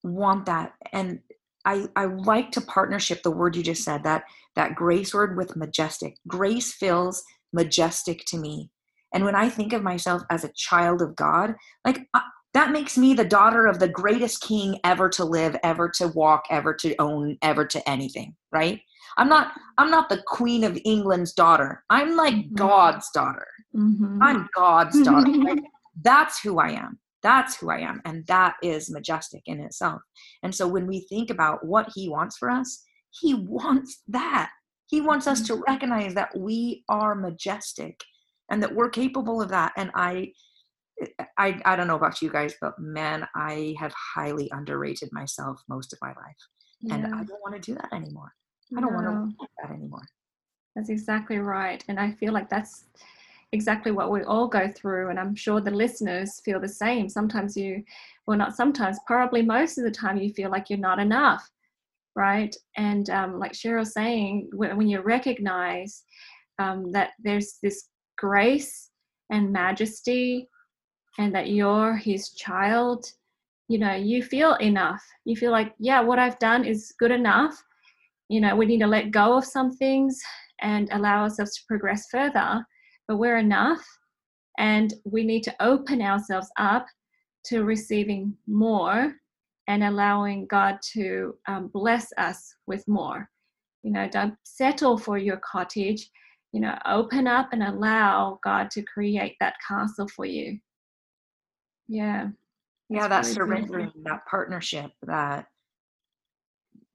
want that. And I I like to partnership the word you just said, that that grace word with majestic. Grace feels majestic to me. And when I think of myself as a child of God, like I, that makes me the daughter of the greatest king ever to live, ever to walk, ever to own, ever to anything, right? I'm not I'm not the queen of England's daughter. I'm like Mhm. God's daughter. Mhm. I'm God's daughter. (laughs) Like, that's who I am. That's who I am. And that is majestic in itself. And so when we think about what he wants for us, he wants that. He wants us to recognize that we are majestic and that we're capable of that. And I I I don't know about you guys, but man, I have highly underrated myself most of my life. And I don't want to do that anymore. I don't want to do that anymore. That's exactly right. And I feel like that's exactly what we all go through. And I'm sure the listeners feel the same. Sometimes you, well, not sometimes, probably most of the time, you feel like you're not enough, right? And um, like Cheryl's saying, when, when you recognize um, that there's this grace and majesty and that you're his child, you know, you feel enough. You feel like, yeah, what I've done is good enough. You know, we need to let go of some things and allow ourselves to progress further, but we're enough and we need to open ourselves up to receiving more and allowing God to um, bless us with more. You know, don't settle for your cottage. You know, open up and allow God to create that castle for you. Yeah. yeah that really surrendering beautiful. that partnership that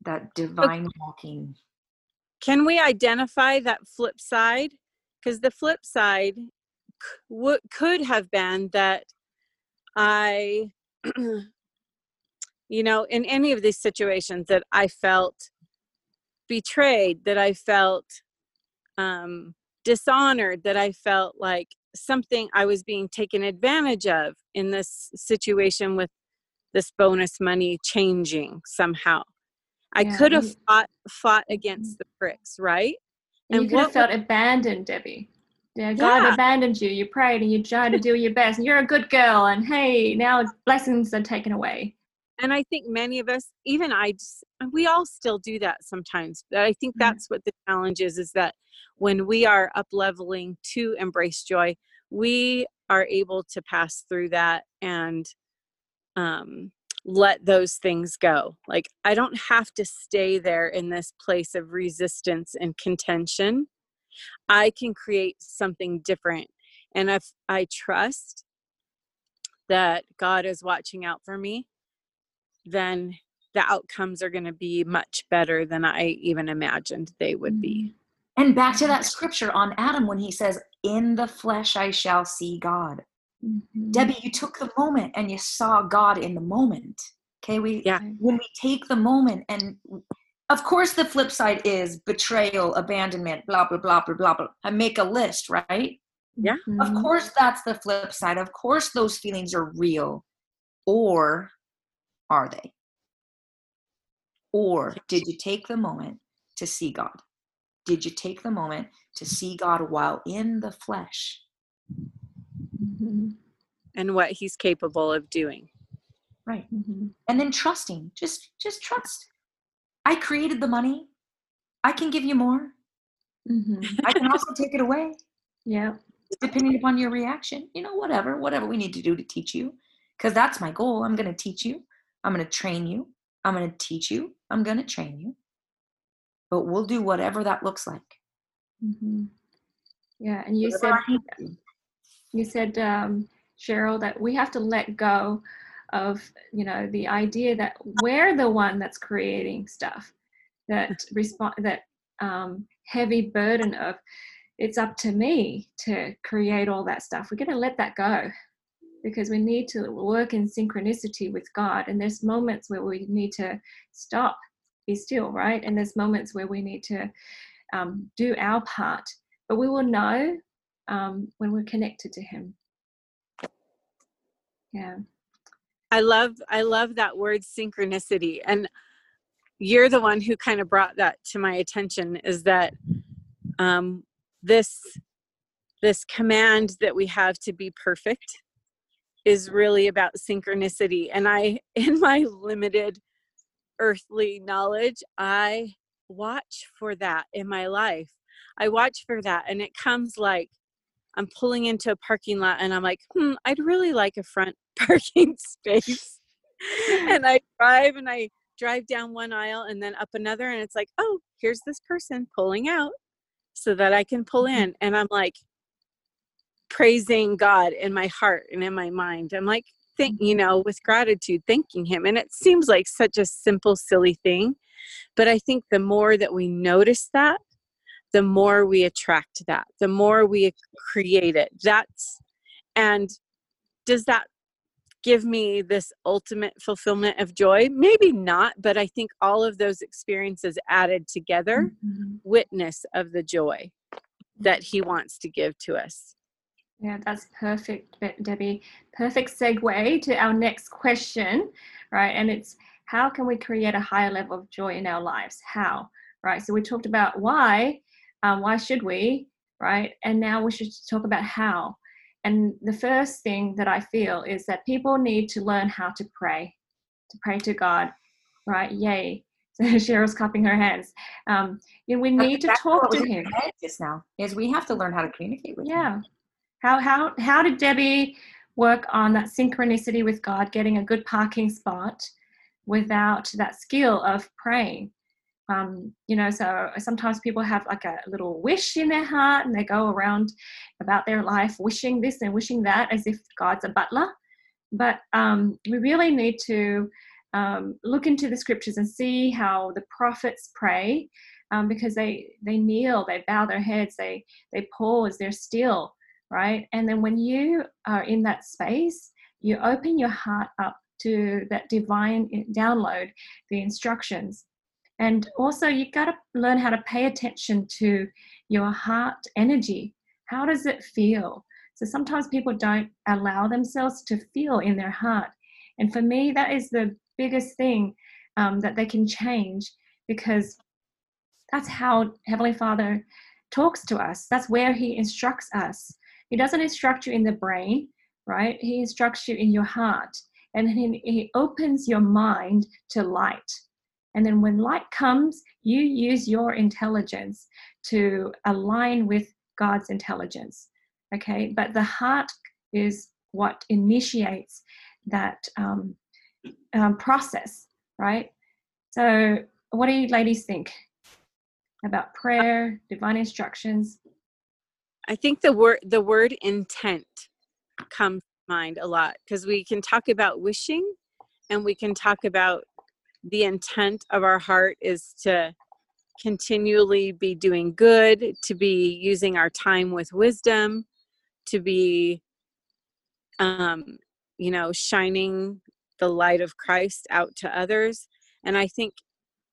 that divine walking can we identify that flip side? Because the flip side c- would could have been that I, (clears throat) you know, in any of these situations that I felt betrayed, that I felt um, dishonored, that I felt like something I was being taken advantage of in this situation with this bonus money changing somehow. I Yeah, could have fought fought mm-hmm. against the pricks, right? And you could have what felt abandoned, Debbie. Yeah, God Yeah. abandoned you. You prayed and you tried to do your best. And you're a good girl. And hey, now blessings are taken away. And I think many of us, even I, just, we all still do that sometimes. But I think Mhm. that's what the challenge is: is that when we are up leveling to embrace joy, we are able to pass through that and um, let those things go. Like I don't have to stay there in this place of resistance and contention. I can create something different, and if I trust that God is watching out for me, then the outcomes are going to be much better than I even imagined they would be. And back to that scripture on Adam when he says, In the flesh I shall see God. Mhm. Debbie, you took the moment and you saw God in the moment. Okay, we Yeah. when we take the moment and of course the flip side is betrayal, abandonment, blah blah blah blah blah blah. I make a list, right? Yeah. Of Mhm. course that's the flip side. Of course those feelings are real. Or are they? Or did you take the moment to see God? Did you take the moment to see God while in the flesh? Mhm. And what he's capable of doing. Right. Mhm. and then trusting just just trust i created the money i can give you more Mhm. i can (laughs) also take it away Yeah. depending upon your reaction you know whatever whatever we need to do to teach you because that's my goal i'm going to teach you i'm going to train you. I'm going to teach you. I'm going to train you. But we'll do whatever that looks like. Mhm. Yeah, and you Whatever said I need to. you said um, Cheryl that we have to let go of you know the idea that we're the one that's creating stuff that (laughs) respond that um, heavy burden of it's up to me to create all that stuff. We're going to let that go because we need to work in synchronicity with god. And there's moments where we need to stop be still right? And there's moments where we need to um, do our part. But we will know um, when we're connected to him. Yeah. I love I love that word synchronicity. And you're the one who kind of brought that to my attention is that um, this this command that we have to be perfect is really about synchronicity and I (laughs) in my limited earthly knowledge I watch for that in my life I watch for that and it comes like I'm pulling into a parking lot and I'm like, hmm, I'd really like a front (laughs) parking space. (laughs) and I drive and I drive down one aisle and then up another, and it's like, oh, here's this person pulling out so that I can pull in. And I'm like praising God in my heart and in my mind. I'm like, thank you know, with gratitude, thanking Him. And it seems like such a simple, silly thing. But I think the more that we notice that, the more we attract that, the more we create it. That's, and does that give me this ultimate fulfillment of joy? Maybe not, but I think all of those experiences added together Mhm. witness of the joy that He wants to give to us. Yeah, that's perfect, Debbie. Perfect segue to our next question, right? And it's how can we create a higher level of joy in our lives? How, right? So we talked about why, um, why should we, right? And now we should talk about how. And the first thing that I feel is that people need to learn how to pray, to pray to God, right? Yay. So (laughs) Cheryl's cupping her hands. Um, you know, we need to talk to him. just now is we have to learn how to communicate with him. How how how did Debbie work on that synchronicity with God, getting a good parking spot without that skill of praying? Um, you know, so sometimes people have like a little wish in their heart and they go around about their life wishing this and wishing that as if God's a butler. But um, we really need to um, look into the scriptures and see how the prophets pray um, because they they kneel, they bow their heads, they they pause, they're still, right? And then when you are in that space, you open your heart up to that divine download, the instructions. And also, you got to learn how to pay attention to your heart energy. How does it feel? So sometimes people don't allow themselves to feel in their heart. And for me, that is the biggest thing um, that they can change because that's how Heavenly Father talks to us. That's where He instructs us. He doesn't instruct you in the brain, right? He instructs you in your heart. And he, he opens your mind to light. And then when light comes, you use your intelligence to align with God's intelligence. Okay. But the heart is what initiates that um, um, process, right? So, what do you ladies think about prayer, divine instructions? I think the word the word intent comes to mind a lot because we can talk about wishing and we can talk about the intent of our heart is to continually be doing good, to be using our time with wisdom, to be, um, you know, shining the light of Christ out to others. And I think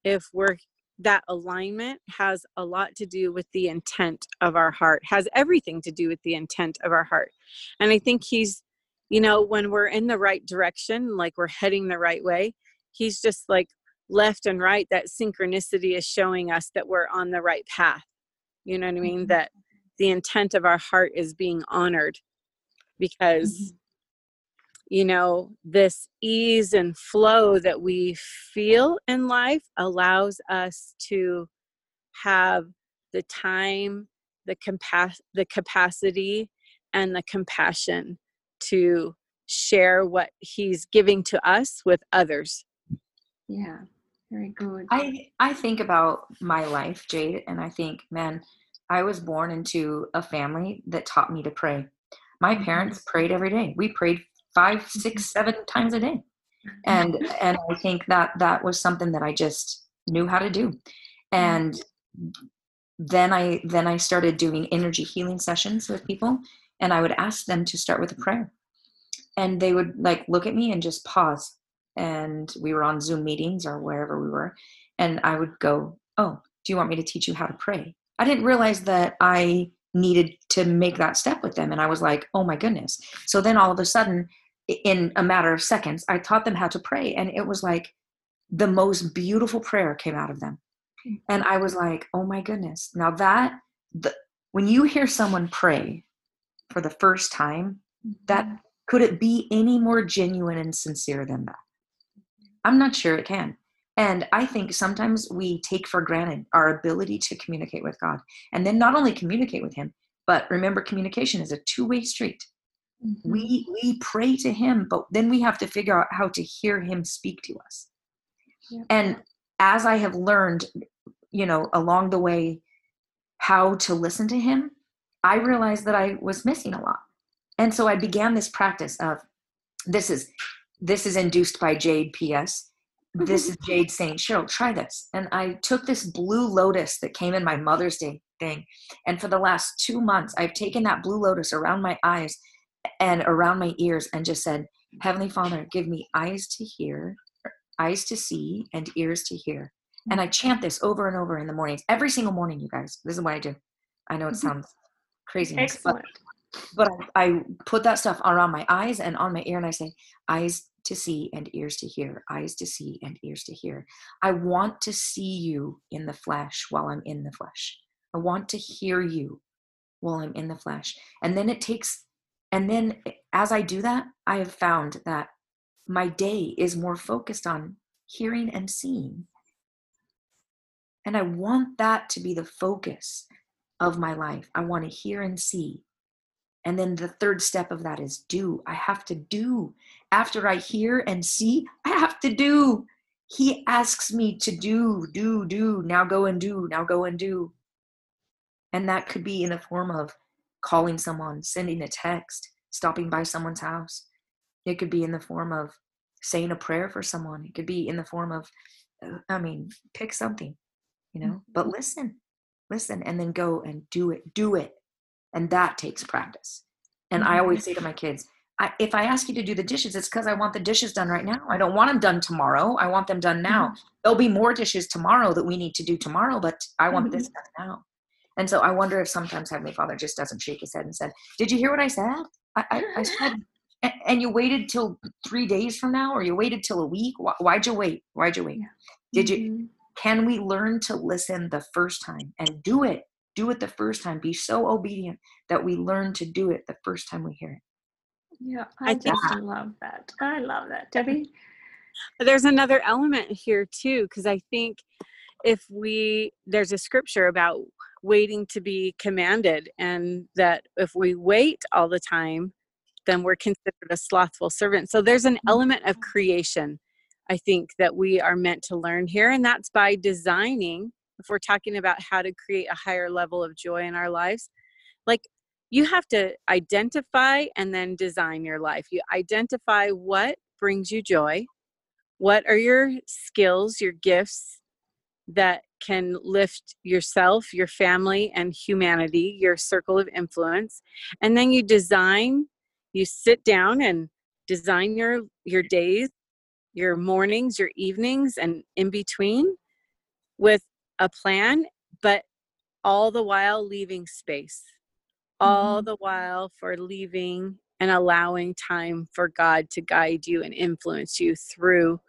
if we're that alignment has a lot to do with the intent of our heart, has everything to do with the intent of our heart. And I think he's, you know, when we're in the right direction, like we're heading the right way, he's just like left and right, that synchronicity is showing us that we're on the right path. You know what I mean? Mm-hmm. That the intent of our heart is being honored because mm-hmm you know, this ease and flow that we feel in life allows us to have the time, the compa- the capacity, and the compassion to share what he's giving to us with others. Yeah, very good. I I think about my life, Jade, and I think, man, I was born into a family that taught me to pray. My mm-hmm. parents prayed every day. We prayed five, six, mm-hmm. seven times a day. And and I think that that was something that I just knew how to do. Mm-hmm. And then I then I started doing energy healing sessions with people and I would ask them to start with a prayer. And they would like look at me and just pause. And we were on Zoom meetings or wherever we were. And I would go, Oh, do you want me to teach you how to pray? I didn't realize that I needed to make that step with them. And I was like, oh my goodness. So then all of a sudden, in a matter of seconds, I taught them how to pray. And it was like the most beautiful prayer came out of them. And I was like, oh my goodness. Now that, the, when you hear someone pray for the first time, that mm-hmm. could it be any more genuine and sincere than that? I'm not sure it can. And I think sometimes we take for granted our ability to communicate with God. And then not only communicate with Him, but remember, communication is a two way street. Mm-hmm. We we pray to him, but then we have to figure out how to hear him speak to us. Yep. And as I have learned, you know, along the way how to listen to him, I realized that I was missing a lot. And so I began this practice of this is this is induced by Jade PS. This is Jade saying, Cheryl, try this. And I took this blue lotus that came in my Mother's Day thing. And for the last two months, I've taken that blue lotus around my eyes and around my ears and just said, Heavenly Father, give me eyes to hear, eyes to see, and ears to hear. And I chant this over and over in the mornings, every single morning, you guys. This is what I do. I know it mm-hmm. sounds crazy, but, but I, I put that stuff around my eyes and on my ear, and I say, eyes to see and ears to hear, eyes to see and ears to hear. I want to see you in the flesh while I'm in the flesh. I want to hear you while I'm in the flesh. And then it takes and then as I do that, I have found that my day is more focused on hearing and seeing. And I want that to be the focus of my life. I want to hear and see. And then the third step of that is do. I have to do. After I hear and see, I have to do. He asks me to do, do, do. Now go and do. Now go and do. And that could be in the form of calling someone, sending a text, stopping by someone's house. It could be in the form of saying a prayer for someone. It could be in the form of, uh, I mean, pick something, you know, mm-hmm. but listen, listen, and then go and do it, do it. And that takes practice. And mm-hmm. I always say to my kids, I, if I ask you to do the dishes, it's because I want the dishes done right now. I don't want them done tomorrow. I want them done now. Mm-hmm. There'll be more dishes tomorrow that we need to do tomorrow, but I want this mm-hmm. done now. And so I wonder if sometimes Heavenly Father just doesn't shake his head and said, Did you hear what I said? I, I, I said, and you waited till three days from now, or you waited till a week? Why'd you wait? Why'd you wait? Did you? Mm-hmm. Can we learn to listen the first time and do it? Do it the first time. Be so obedient that we learn to do it the first time we hear it. Yeah, I, I just love that. I love that, Debbie. (laughs) There's another element here too, because I think if we there's a scripture about waiting to be commanded and that if we wait all the time then we're considered a slothful servant so there's an mm-hmm. element of creation i think that we are meant to learn here and that's by designing if we're talking about how to create a higher level of joy in our lives like you have to identify and then design your life. You identify what brings you joy, what are your skills, your gifts that can lift yourself, your family, and humanity, your circle of influence. And then you design, you sit down and design your your days, your mornings, your evenings, and in between with a plan, but all the while leaving space. All mm-hmm. the while for leaving and allowing time for God to guide you and influence you through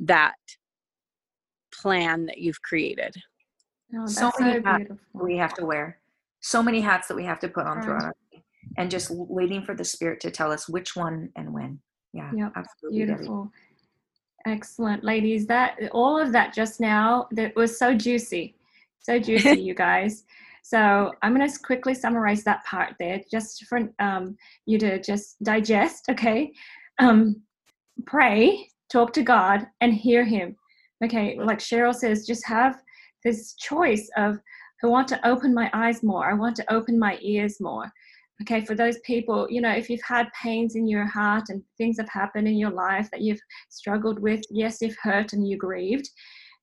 that plan that you've created. Oh, so many so hats we have to wear, so many hats that we have to put on throughout our and just waiting for the spirit to tell us which one and when. Yeah, yep. absolutely. Beautiful. Debbie. Excellent, ladies. That all of that just now that was so juicy, so (laughs) juicy, you guys. So I'm going to quickly summarize that part there, just for um, you to just digest. Okay, um, pray, talk to God, and hear Him. Okay, like Cheryl says, just have this choice of I want to open my eyes more. I want to open my ears more. Okay, for those people, you know, if you've had pains in your heart and things have happened in your life that you've struggled with, yes, you've hurt and you grieved.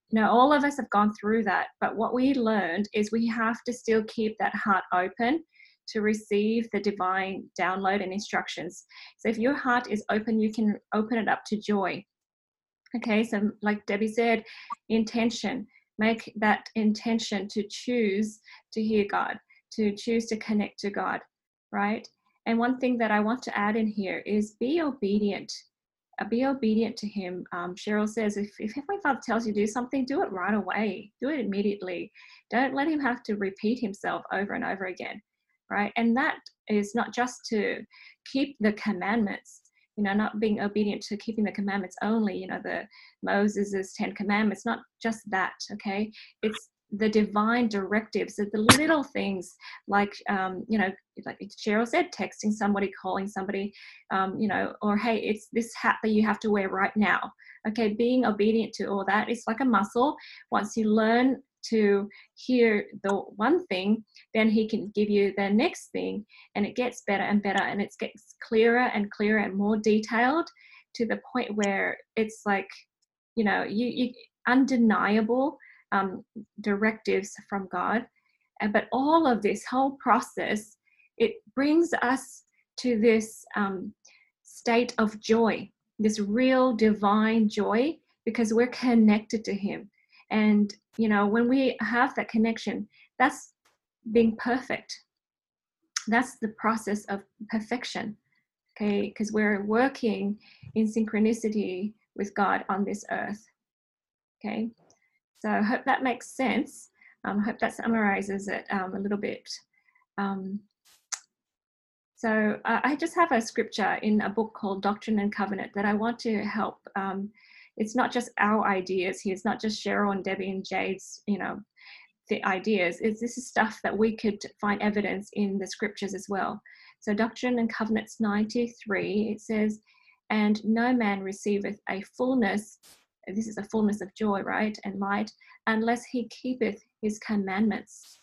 You know, all of us have gone through that. But what we learned is we have to still keep that heart open to receive the divine download and instructions. So if your heart is open, you can open it up to joy. Okay, so like Debbie said, intention. Make that intention to choose to hear God, to choose to connect to God, right? And one thing that I want to add in here is be obedient. Uh, be obedient to Him. Um, Cheryl says, if, if Heavenly Father tells you to do something, do it right away. Do it immediately. Don't let Him have to repeat Himself over and over again, right? And that is not just to keep the commandments, you know not being obedient to keeping the commandments only you know the moses's 10 commandments not just that okay? It's the divine directives the little things like um, you know like cheryl said texting somebody calling somebody um, you know or hey it's this hat that you have to wear right now. Okay being obedient to all that is like a muscle. Once you learn to hear the one thing, then he can give you the next thing, and it gets better and better, and it gets clearer and clearer and more detailed to the point where it's like, you know, you, you undeniable um, directives from God. But all of this whole process, it brings us to this um, state of joy, this real divine joy, because we're connected to Him. And you know when we have that connection that's being perfect. That's the process of perfection okay? Because we're working in synchronicity with god on this earth okay? So i hope that makes sense. Um, i hope that summarizes it um, a little bit. Um, so uh, i just have a scripture in a book called doctrine and covenant that i want to help um, it's not just our ideas here. It's not just Cheryl and Debbie and Jade's, you know, the ideas. It's, this is stuff that we could find evidence in the scriptures as well. So Doctrine and Covenants 93, it says, and no man receiveth a fullness, this is a fullness of joy, right, and light, unless he keepeth his commandments.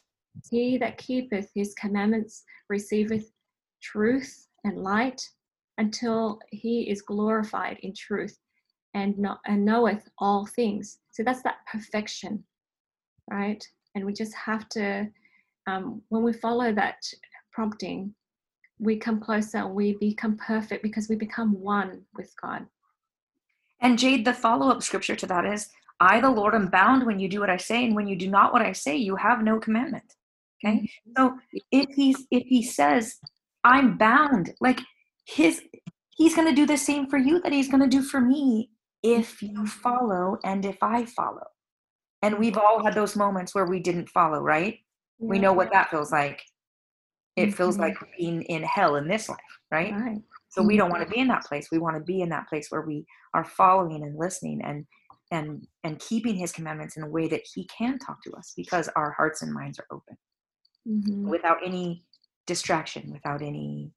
He that keepeth his commandments receiveth truth and light until he is glorified in truth and, know, and knoweth all things. So that's that perfection, right? And we just have to, um, when we follow that prompting, we come closer, we become perfect because we become one with God. And Jade, the follow up scripture to that is I, the Lord, am bound when you do what I say, and when you do not what I say, you have no commandment. Okay. Mm-hmm. So if he's if he says, I'm bound, like his he's gonna do the same for you that he's gonna do for me if you follow and if I follow. And we've all had those moments where we didn't follow, right? Yeah. We know what that feels like. It mm-hmm. feels like being in hell in this life, right? right. So we don't want to mm-hmm. be in that place. We want to be in that place where we are following and listening and and and keeping his commandments in a way that he can talk to us because our hearts and minds are open. Mm-hmm. Without any distraction, without any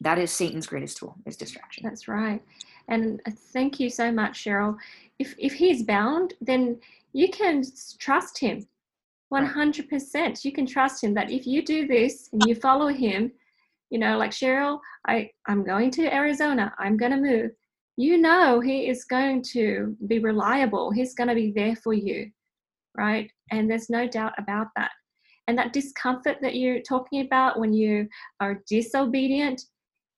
that is Satan's greatest tool is distraction. That's right. And uh, thank you so much, Cheryl. If if he's bound, then you can trust him. 100%. You can trust him that if you do this and you follow him, you know, like Cheryl, I, I'm going to Arizona, I'm going to move. You know, he is going to be reliable, he's going to be there for you, right? And there's no doubt about that. And that discomfort that you're talking about when you are disobedient,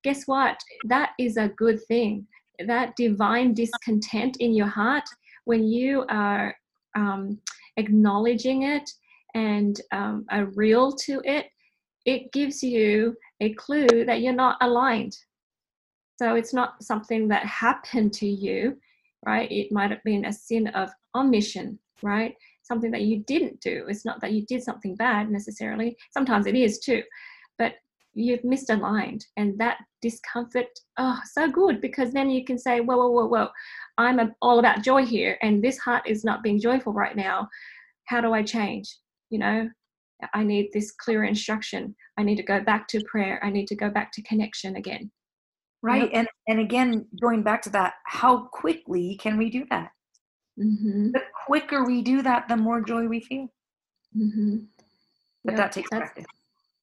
guess what? That is a good thing. That divine discontent in your heart, when you are um, acknowledging it and um, are real to it, it gives you a clue that you're not aligned. So it's not something that happened to you, right? It might have been a sin of omission, right? Something that you didn't do. It's not that you did something bad necessarily. Sometimes it is too, but you've misaligned and that discomfort oh so good because then you can say whoa whoa whoa whoa i'm a, all about joy here and this heart is not being joyful right now. How do i change? You know i need this clear instruction. I need to go back to prayer. I need to go back to connection again. Right and and again going back to that how quickly can we do that? Mm-hmm. the quicker we do that the more joy we feel. Mm-hmm. but yep. that takes practice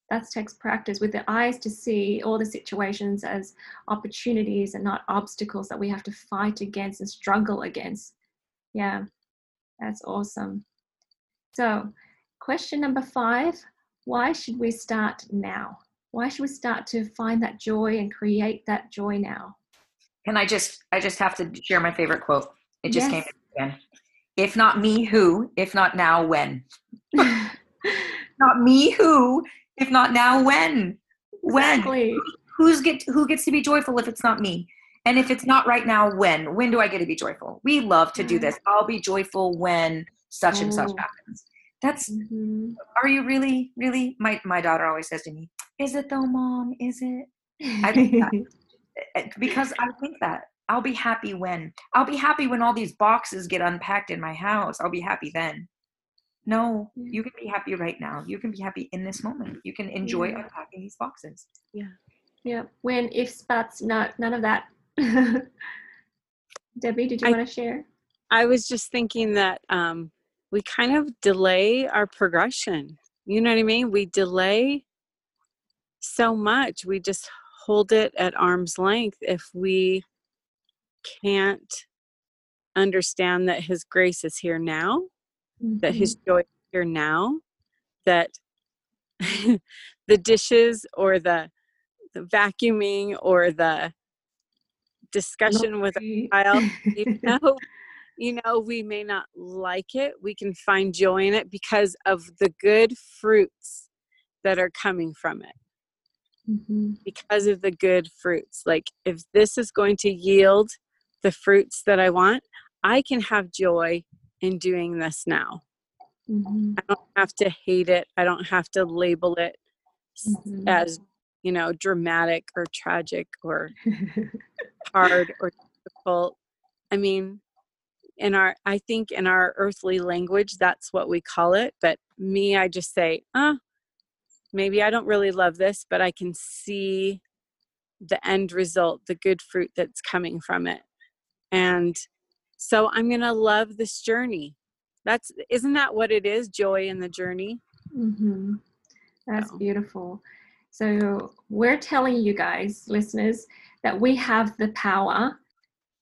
that takes practice with the eyes to see all the situations as opportunities and not obstacles that we have to fight against and struggle against. Yeah that's awesome. So question number five why should we start now? Why should we start to find that joy and create that joy now? Can i just i just have to share my favorite quote? It just yes. came again. If not me who? If not now when? (laughs) Not me who if not now when? Exactly. when who's get who gets to be joyful if it's not me? And if it's not right now when? When do i get to be joyful? We love to do this. I'll be joyful when such and such happens. That's mm-hmm. are you really really? My my daughter always says to me is it though mom? Is it? I think that, (laughs) eh, because i think that i'll be happy when i'll be happy when all these boxes get unpacked in my house. I'll be happy then no you can be happy right now. You can be happy in this moment. You can enjoy yeah. unpacking these boxes. Yeah. Yeah. When if buts not none of that. (laughs) Debbie did you want to share? I was just thinking that um we kind of delay our progression. You know what I mean? We delay so much. We just hold it at arm's length if we can't understand that His grace is here now, mm-hmm. that His mm-hmm. joy is here now, that (laughs) the dishes or the, the vacuuming or the discussion with a child, you (laughs) know, you know, we may not like it, we can find joy in it because of the good fruits that are coming from it. Mm-hmm. Because of the good fruits. Like, if this is going to yield the fruits that I want, I can have joy in doing this now. Mm-hmm. I don't have to hate it, I don't have to label it mm-hmm. as, you know, dramatic or tragic or (laughs) hard or difficult. I mean, in our i think in our earthly language that's what we call it but me i just say uh, maybe i don't really love this but i can see the end result the good fruit that's coming from it and so i'm going to love this journey that's isn't that what it is joy in the journey mm-hmm. that's so. beautiful so we're telling you guys listeners that we have the power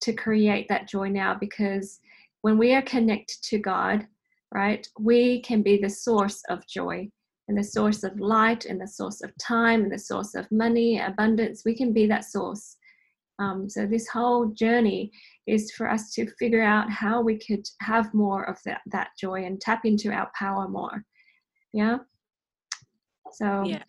to create that joy now because when we are connected to God, right, we can be the source of joy and the source of light and the source of time and the source of money, abundance. We can be that source. Um, so this whole journey is for us to figure out how we could have more of that, that joy and tap into our power more. Yeah. So yeah.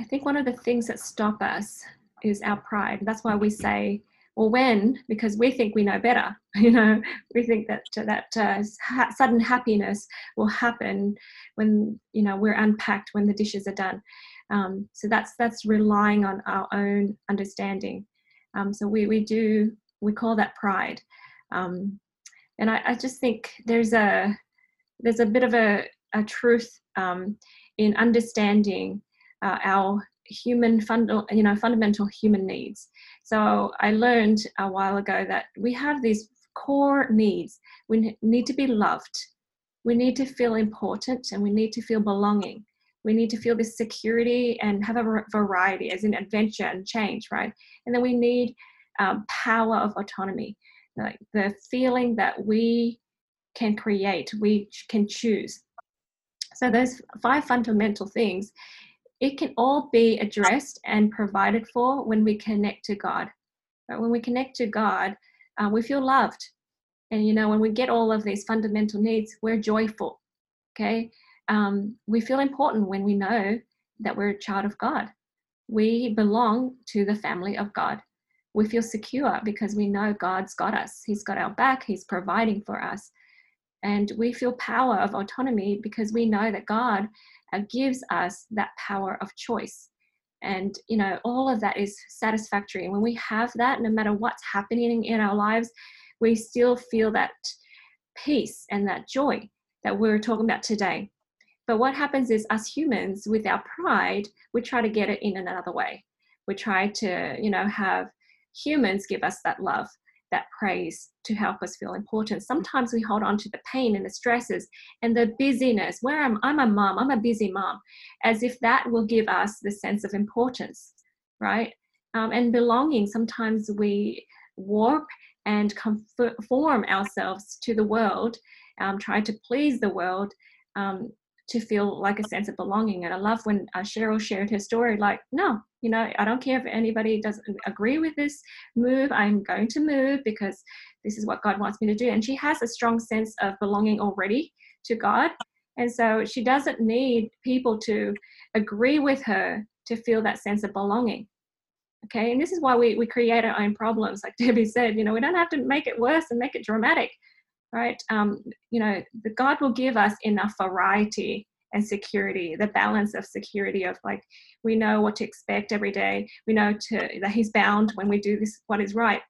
I think one of the things that stop us is our pride. That's why we say or when because we think we know better (laughs) you know we think that that uh, ha- sudden happiness will happen when you know we're unpacked when the dishes are done um, so that's that's relying on our own understanding um, so we we do we call that pride. Um, and I, I, just think there's a there's a bit of a, a truth um, in understanding uh, our human fund, you know fundamental human needs. So i learned a while ago that we have these core needs. We need to be loved. We need to feel important and we need to feel belonging. We need to feel this security and have a variety, as in adventure and change, right? And then we need um, power of autonomy, like the feeling that we can create, we can choose. So, those five fundamental things, it can all be addressed and provided for when we connect to God. But when we connect to God, uh, we feel loved. And, you know, when we get all of these fundamental needs, we're joyful. Okay. Um, we feel important when we know that we're a child of God. We belong to the family of God. We feel secure because we know God's got us. He's got our back. He's providing for us. And we feel power of autonomy because we know that God uh, gives us that power of choice. And, you know, all of that is satisfactory. And when we have that, no matter what's happening in our lives, we still feel that peace and that joy that we're talking about today. But what happens is, as humans, with our pride, we try to get it in another way. We try to, you know, have humans give us that love that praise to help us feel important. Sometimes we hold on to the pain and the stresses and the busyness. Where I'm, I'm a mom, I'm a busy mom, as if that will give us the sense of importance, right? Um, and belonging. Sometimes we warp and conform ourselves to the world, um, try to please the world, um, to feel like a sense of belonging. And I love when uh, Cheryl shared her story, like, no, you know, I don't care if anybody doesn't agree with this move, I'm going to move because this is what God wants me to do. And she has a strong sense of belonging already to God. And so she doesn't need people to agree with her to feel that sense of belonging. Okay, and this is why we, we create our own problems. Like Debbie said, you know, we don't have to make it worse and make it dramatic right? Um, you know, the God will give us enough variety and security, the balance of security of like we know what to expect every day. We know to that He's bound when we do this what is right.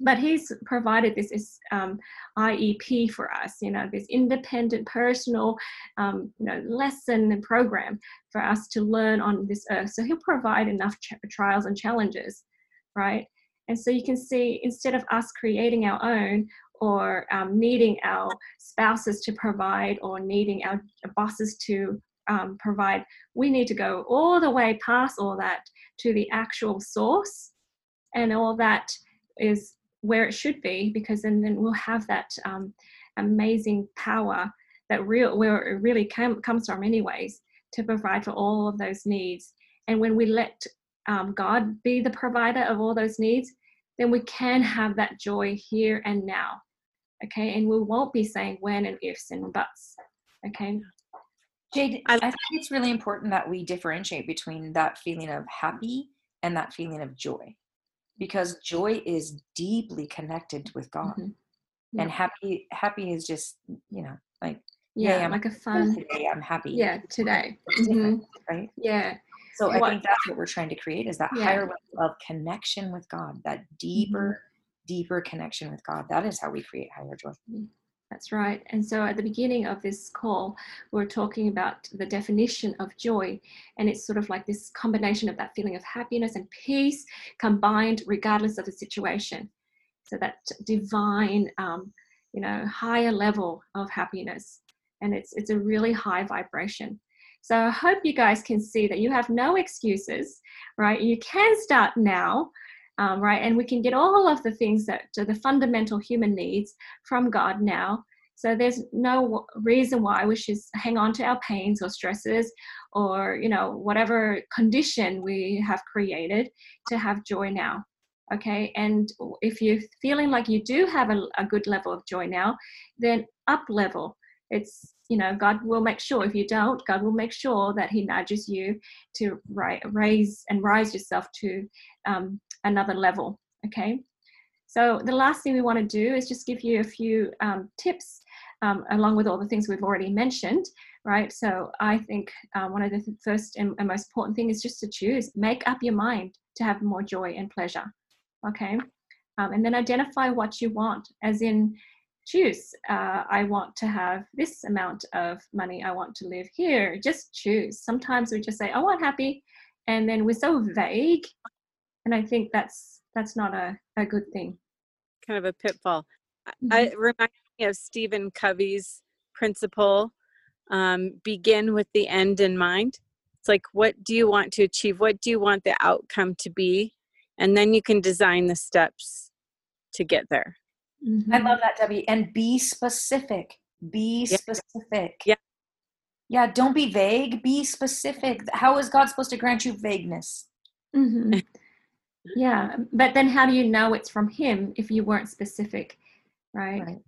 But He's provided this is um, IEP for us, you know, this independent, personal, um, you know, lesson and program for us to learn on this earth. So He'll provide enough ch- trials and challenges, right? And so you can see instead of us creating our own, or um, needing our spouses to provide or needing our bosses to um, provide. We need to go all the way past all that to the actual source, and all that is where it should be because then, then we'll have that um, amazing power that real where it really com- comes from anyways to provide for all of those needs and when we let um, god be the provider of all those needs then we can have that joy here and now okay and we won't be saying when and ifs and buts okay jade i think it's really important that we differentiate between that feeling of happy and that feeling of joy because joy is deeply connected with god mm-hmm. yeah. and happy happy is just you know like yeah, I'm like a fun today i'm happy yeah today mm-hmm. right yeah so what, i think that's what we're trying to create is that yeah. higher level of connection with god that deeper deeper connection with God. That is how we create higher joy. Mm, that's right. And so at the beginning of this call, we're talking about the definition of joy. And it's sort of like this combination of that feeling of happiness and peace combined regardless of the situation. So that divine, um, you know, higher level of happiness. And it's, it's a really high vibration. So I hope you guys can see that you have no excuses, right? You can start now um, right? And we can get all of the things that the fundamental human needs from God now. So there's no reason why we should hang on to our pains or stresses or, you know, whatever condition we have created to have joy now. Okay. And if you're feeling like you do have a, a good level of joy now, then up level. It's you know god will make sure if you don't god will make sure that he nudges you to right raise and rise yourself to um, another level. Okay. So the last thing we want to do is just give you a few um, tips um, along with all the things we've already mentioned, right? So I think uh, one of the first and, and most important thing is just to choose, make up your mind to have more joy and pleasure. Okay. Um, and then identify what you want, as in choose. Uh, I want to have this amount of money. I want to live here. Just choose. Sometimes we just say, I want happy. And then we're so vague and i think that's that's not a, a good thing kind of a pitfall mm-hmm. i remind me of stephen covey's principle um, begin with the end in mind. It's like, what do you want to achieve? What do you want the outcome to be? And then you can design the steps to get there. Mm-hmm. I love that, Debbie. And be specific. Be yeah. specific. Yeah. Yeah, don't be vague. Be specific. How is God supposed to grant you vagueness? Mm-hmm. (laughs) yeah, but then how do you know it's from Him if you weren't specific, right? right.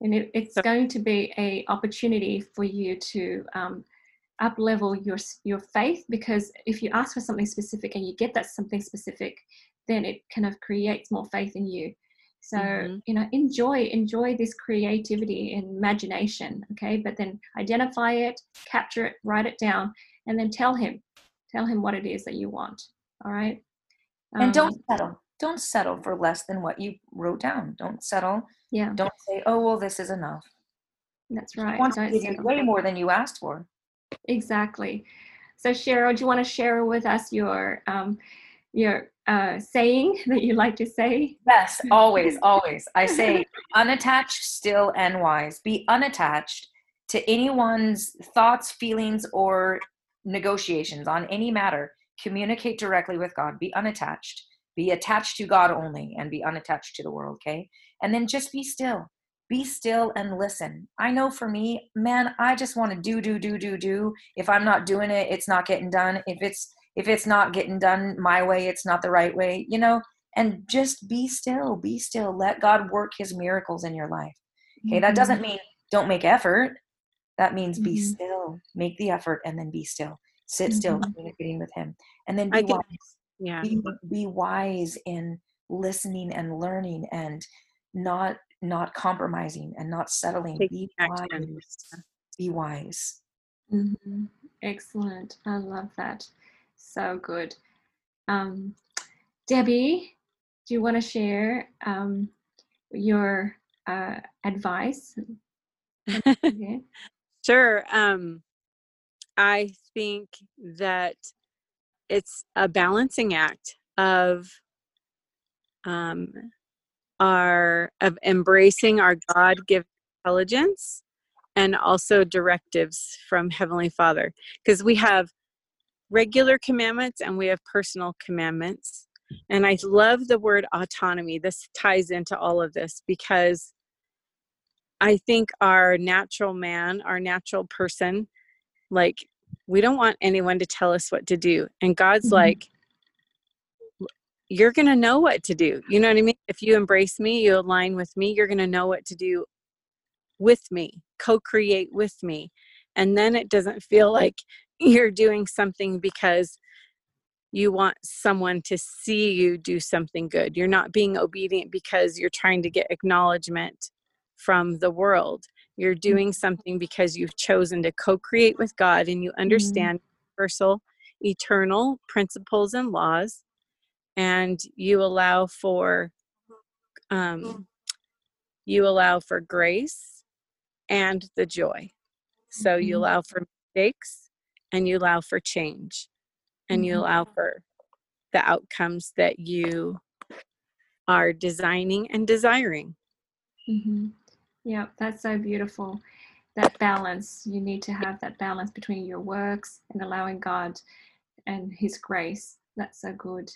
And it, it's going to be a opportunity for you to um, up level your your faith because if you ask for something specific and you get that something specific, then it kind of creates more faith in you. So mm-hmm. you know, enjoy enjoy this creativity and imagination, okay? But then identify it, capture it, write it down, and then tell him, tell him what it is that you want. All right. Um, and don't um, settle. Don't settle for less than what you wrote down. Don't settle. Yeah. Don't say, "Oh, well, this is enough." That's right. Wants to give you way more than you asked for. Exactly. So, Cheryl, do you want to share with us your um, your uh, saying (laughs) that you like to say? Yes, always, (laughs) always. I say unattached, still, and wise. Be unattached to anyone's thoughts, feelings, or negotiations on any matter. Communicate directly with God. Be unattached. Be attached to God only and be unattached to the world, okay? And then just be still. Be still and listen. I know for me, man, I just want to do, do, do, do, do. If I'm not doing it, it's not getting done. If it's if it's not getting done my way it's not the right way you know and just be still be still let god work his miracles in your life okay mm-hmm. that doesn't mean don't make effort that means mm-hmm. be still make the effort and then be still sit mm-hmm. still communicating with him and then be wise yeah be, be wise in listening and learning and not not compromising and not settling Take be wise be wise mm-hmm. excellent i love that so good. Um, Debbie, do you want to share um, your uh, advice? (laughs) Sure. Um, I think that it's a balancing act of um, our of embracing our God-given intelligence and also directives from Heavenly Father, because we have regular commandments and we have personal commandments. And I love the word autonomy. This ties into all of this because I think our natural man, our natural person, like, we don't want anyone to tell us what to do. And God's mm-hmm. like, you're going to know what to do. You know what I mean? If you embrace me, you align with me, you're going to know what to do with me, co create with me. And then it doesn't feel like (laughs) you're doing something because you want someone to see you do something good. You're not being obedient because you're trying to get acknowledgement from the world. You're mm-hmm. doing something because you've chosen to co create with God and you mm-hmm. understand mm-hmm. universal, eternal principles and laws, and you allow for. Um, you allow for grace and the joy. So you mm-hmm. allow for mistakes and you allow for change and mm-hmm. you allow for the outcomes that you are designing and desiring. Mm-hmm. Yeah, that's so beautiful. That balance, you need to have that balance between your works and allowing God and His grace. That's so good.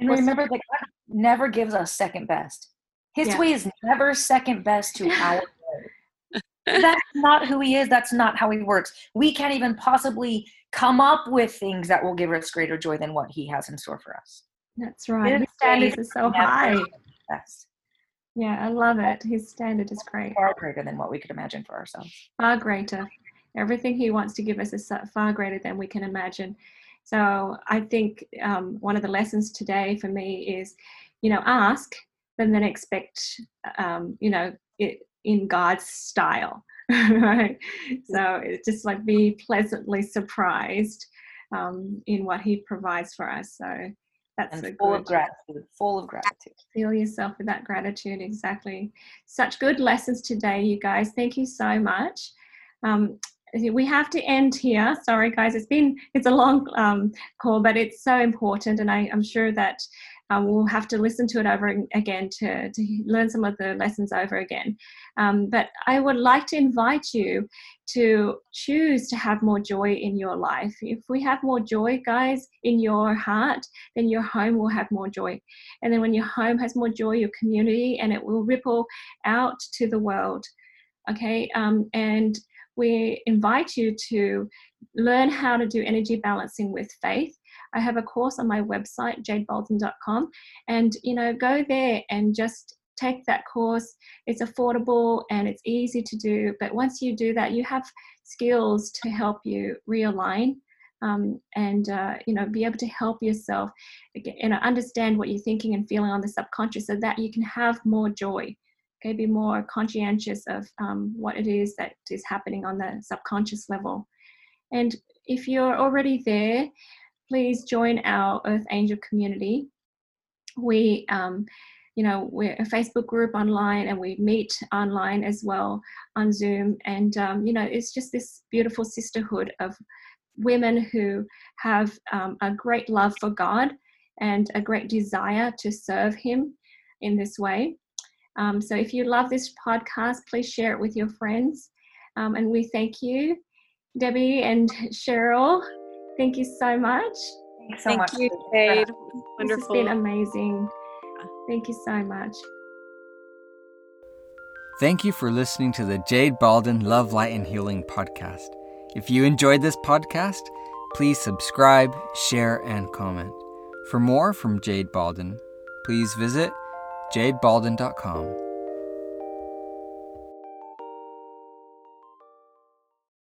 And remember that God never gives us second best. His yeah. way is never second best to (laughs) our way. that's not who he is. That's not how he works. We can't even possibly come up with things that will give us greater joy than what he has in store for us. That's right. His standards is so high. Yes. Yeah, I love it. His standard is great. Far greater than what we could imagine for ourselves. Far greater. Everything he wants to give us is far greater than we can imagine. So I think um, one of the lessons today for me is, you know, ask, and then expect, um, you know, it, in God's style, (laughs) right? So it's just like be pleasantly surprised um, in what He provides for us. So that's and full good, of gratitude. Full of gratitude. Feel yourself with that gratitude. Exactly. Such good lessons today, you guys. Thank you so much. Um, we have to end here. Sorry, guys. It's been it's a long um, call, but it's so important, and I, am sure that um, we'll have to listen to it over again to, to learn some of the lessons over again. Um, but I would like to invite you to choose to have more joy in your life. If we have more joy, guys, in your heart, then your home will have more joy. And then when your home has more joy, your community, and it will ripple out to the world. Okay. Um, and we invite you to learn how to do energy balancing with faith. I have a course on my website, jadebalden.com, and you know, go there and just take that course. It's affordable and it's easy to do. But once you do that, you have skills to help you realign um, and uh, you know be able to help yourself and understand what you're thinking and feeling on the subconscious so that you can have more joy okay be more conscientious of um, what it is that is happening on the subconscious level and if you're already there please join our earth angel community. We um, you know we're a facebook group online and we meet online as well on zoom. And um, you know it's just this beautiful sisterhood of women who have um, a great love for god and a great desire to serve him in this way. Um, so if you love this podcast please share it with your friends. Um, and we thank you debbie and cheryl thank you so much Thanks so Thank much. you, Jade. this has been amazing thank you so much Thank you for listening to the Jade Balden Love, Light, and Healing podcast. If you enjoyed this podcast, please subscribe, share, and comment. For more from Jade Balden, please visit jadebalden.com.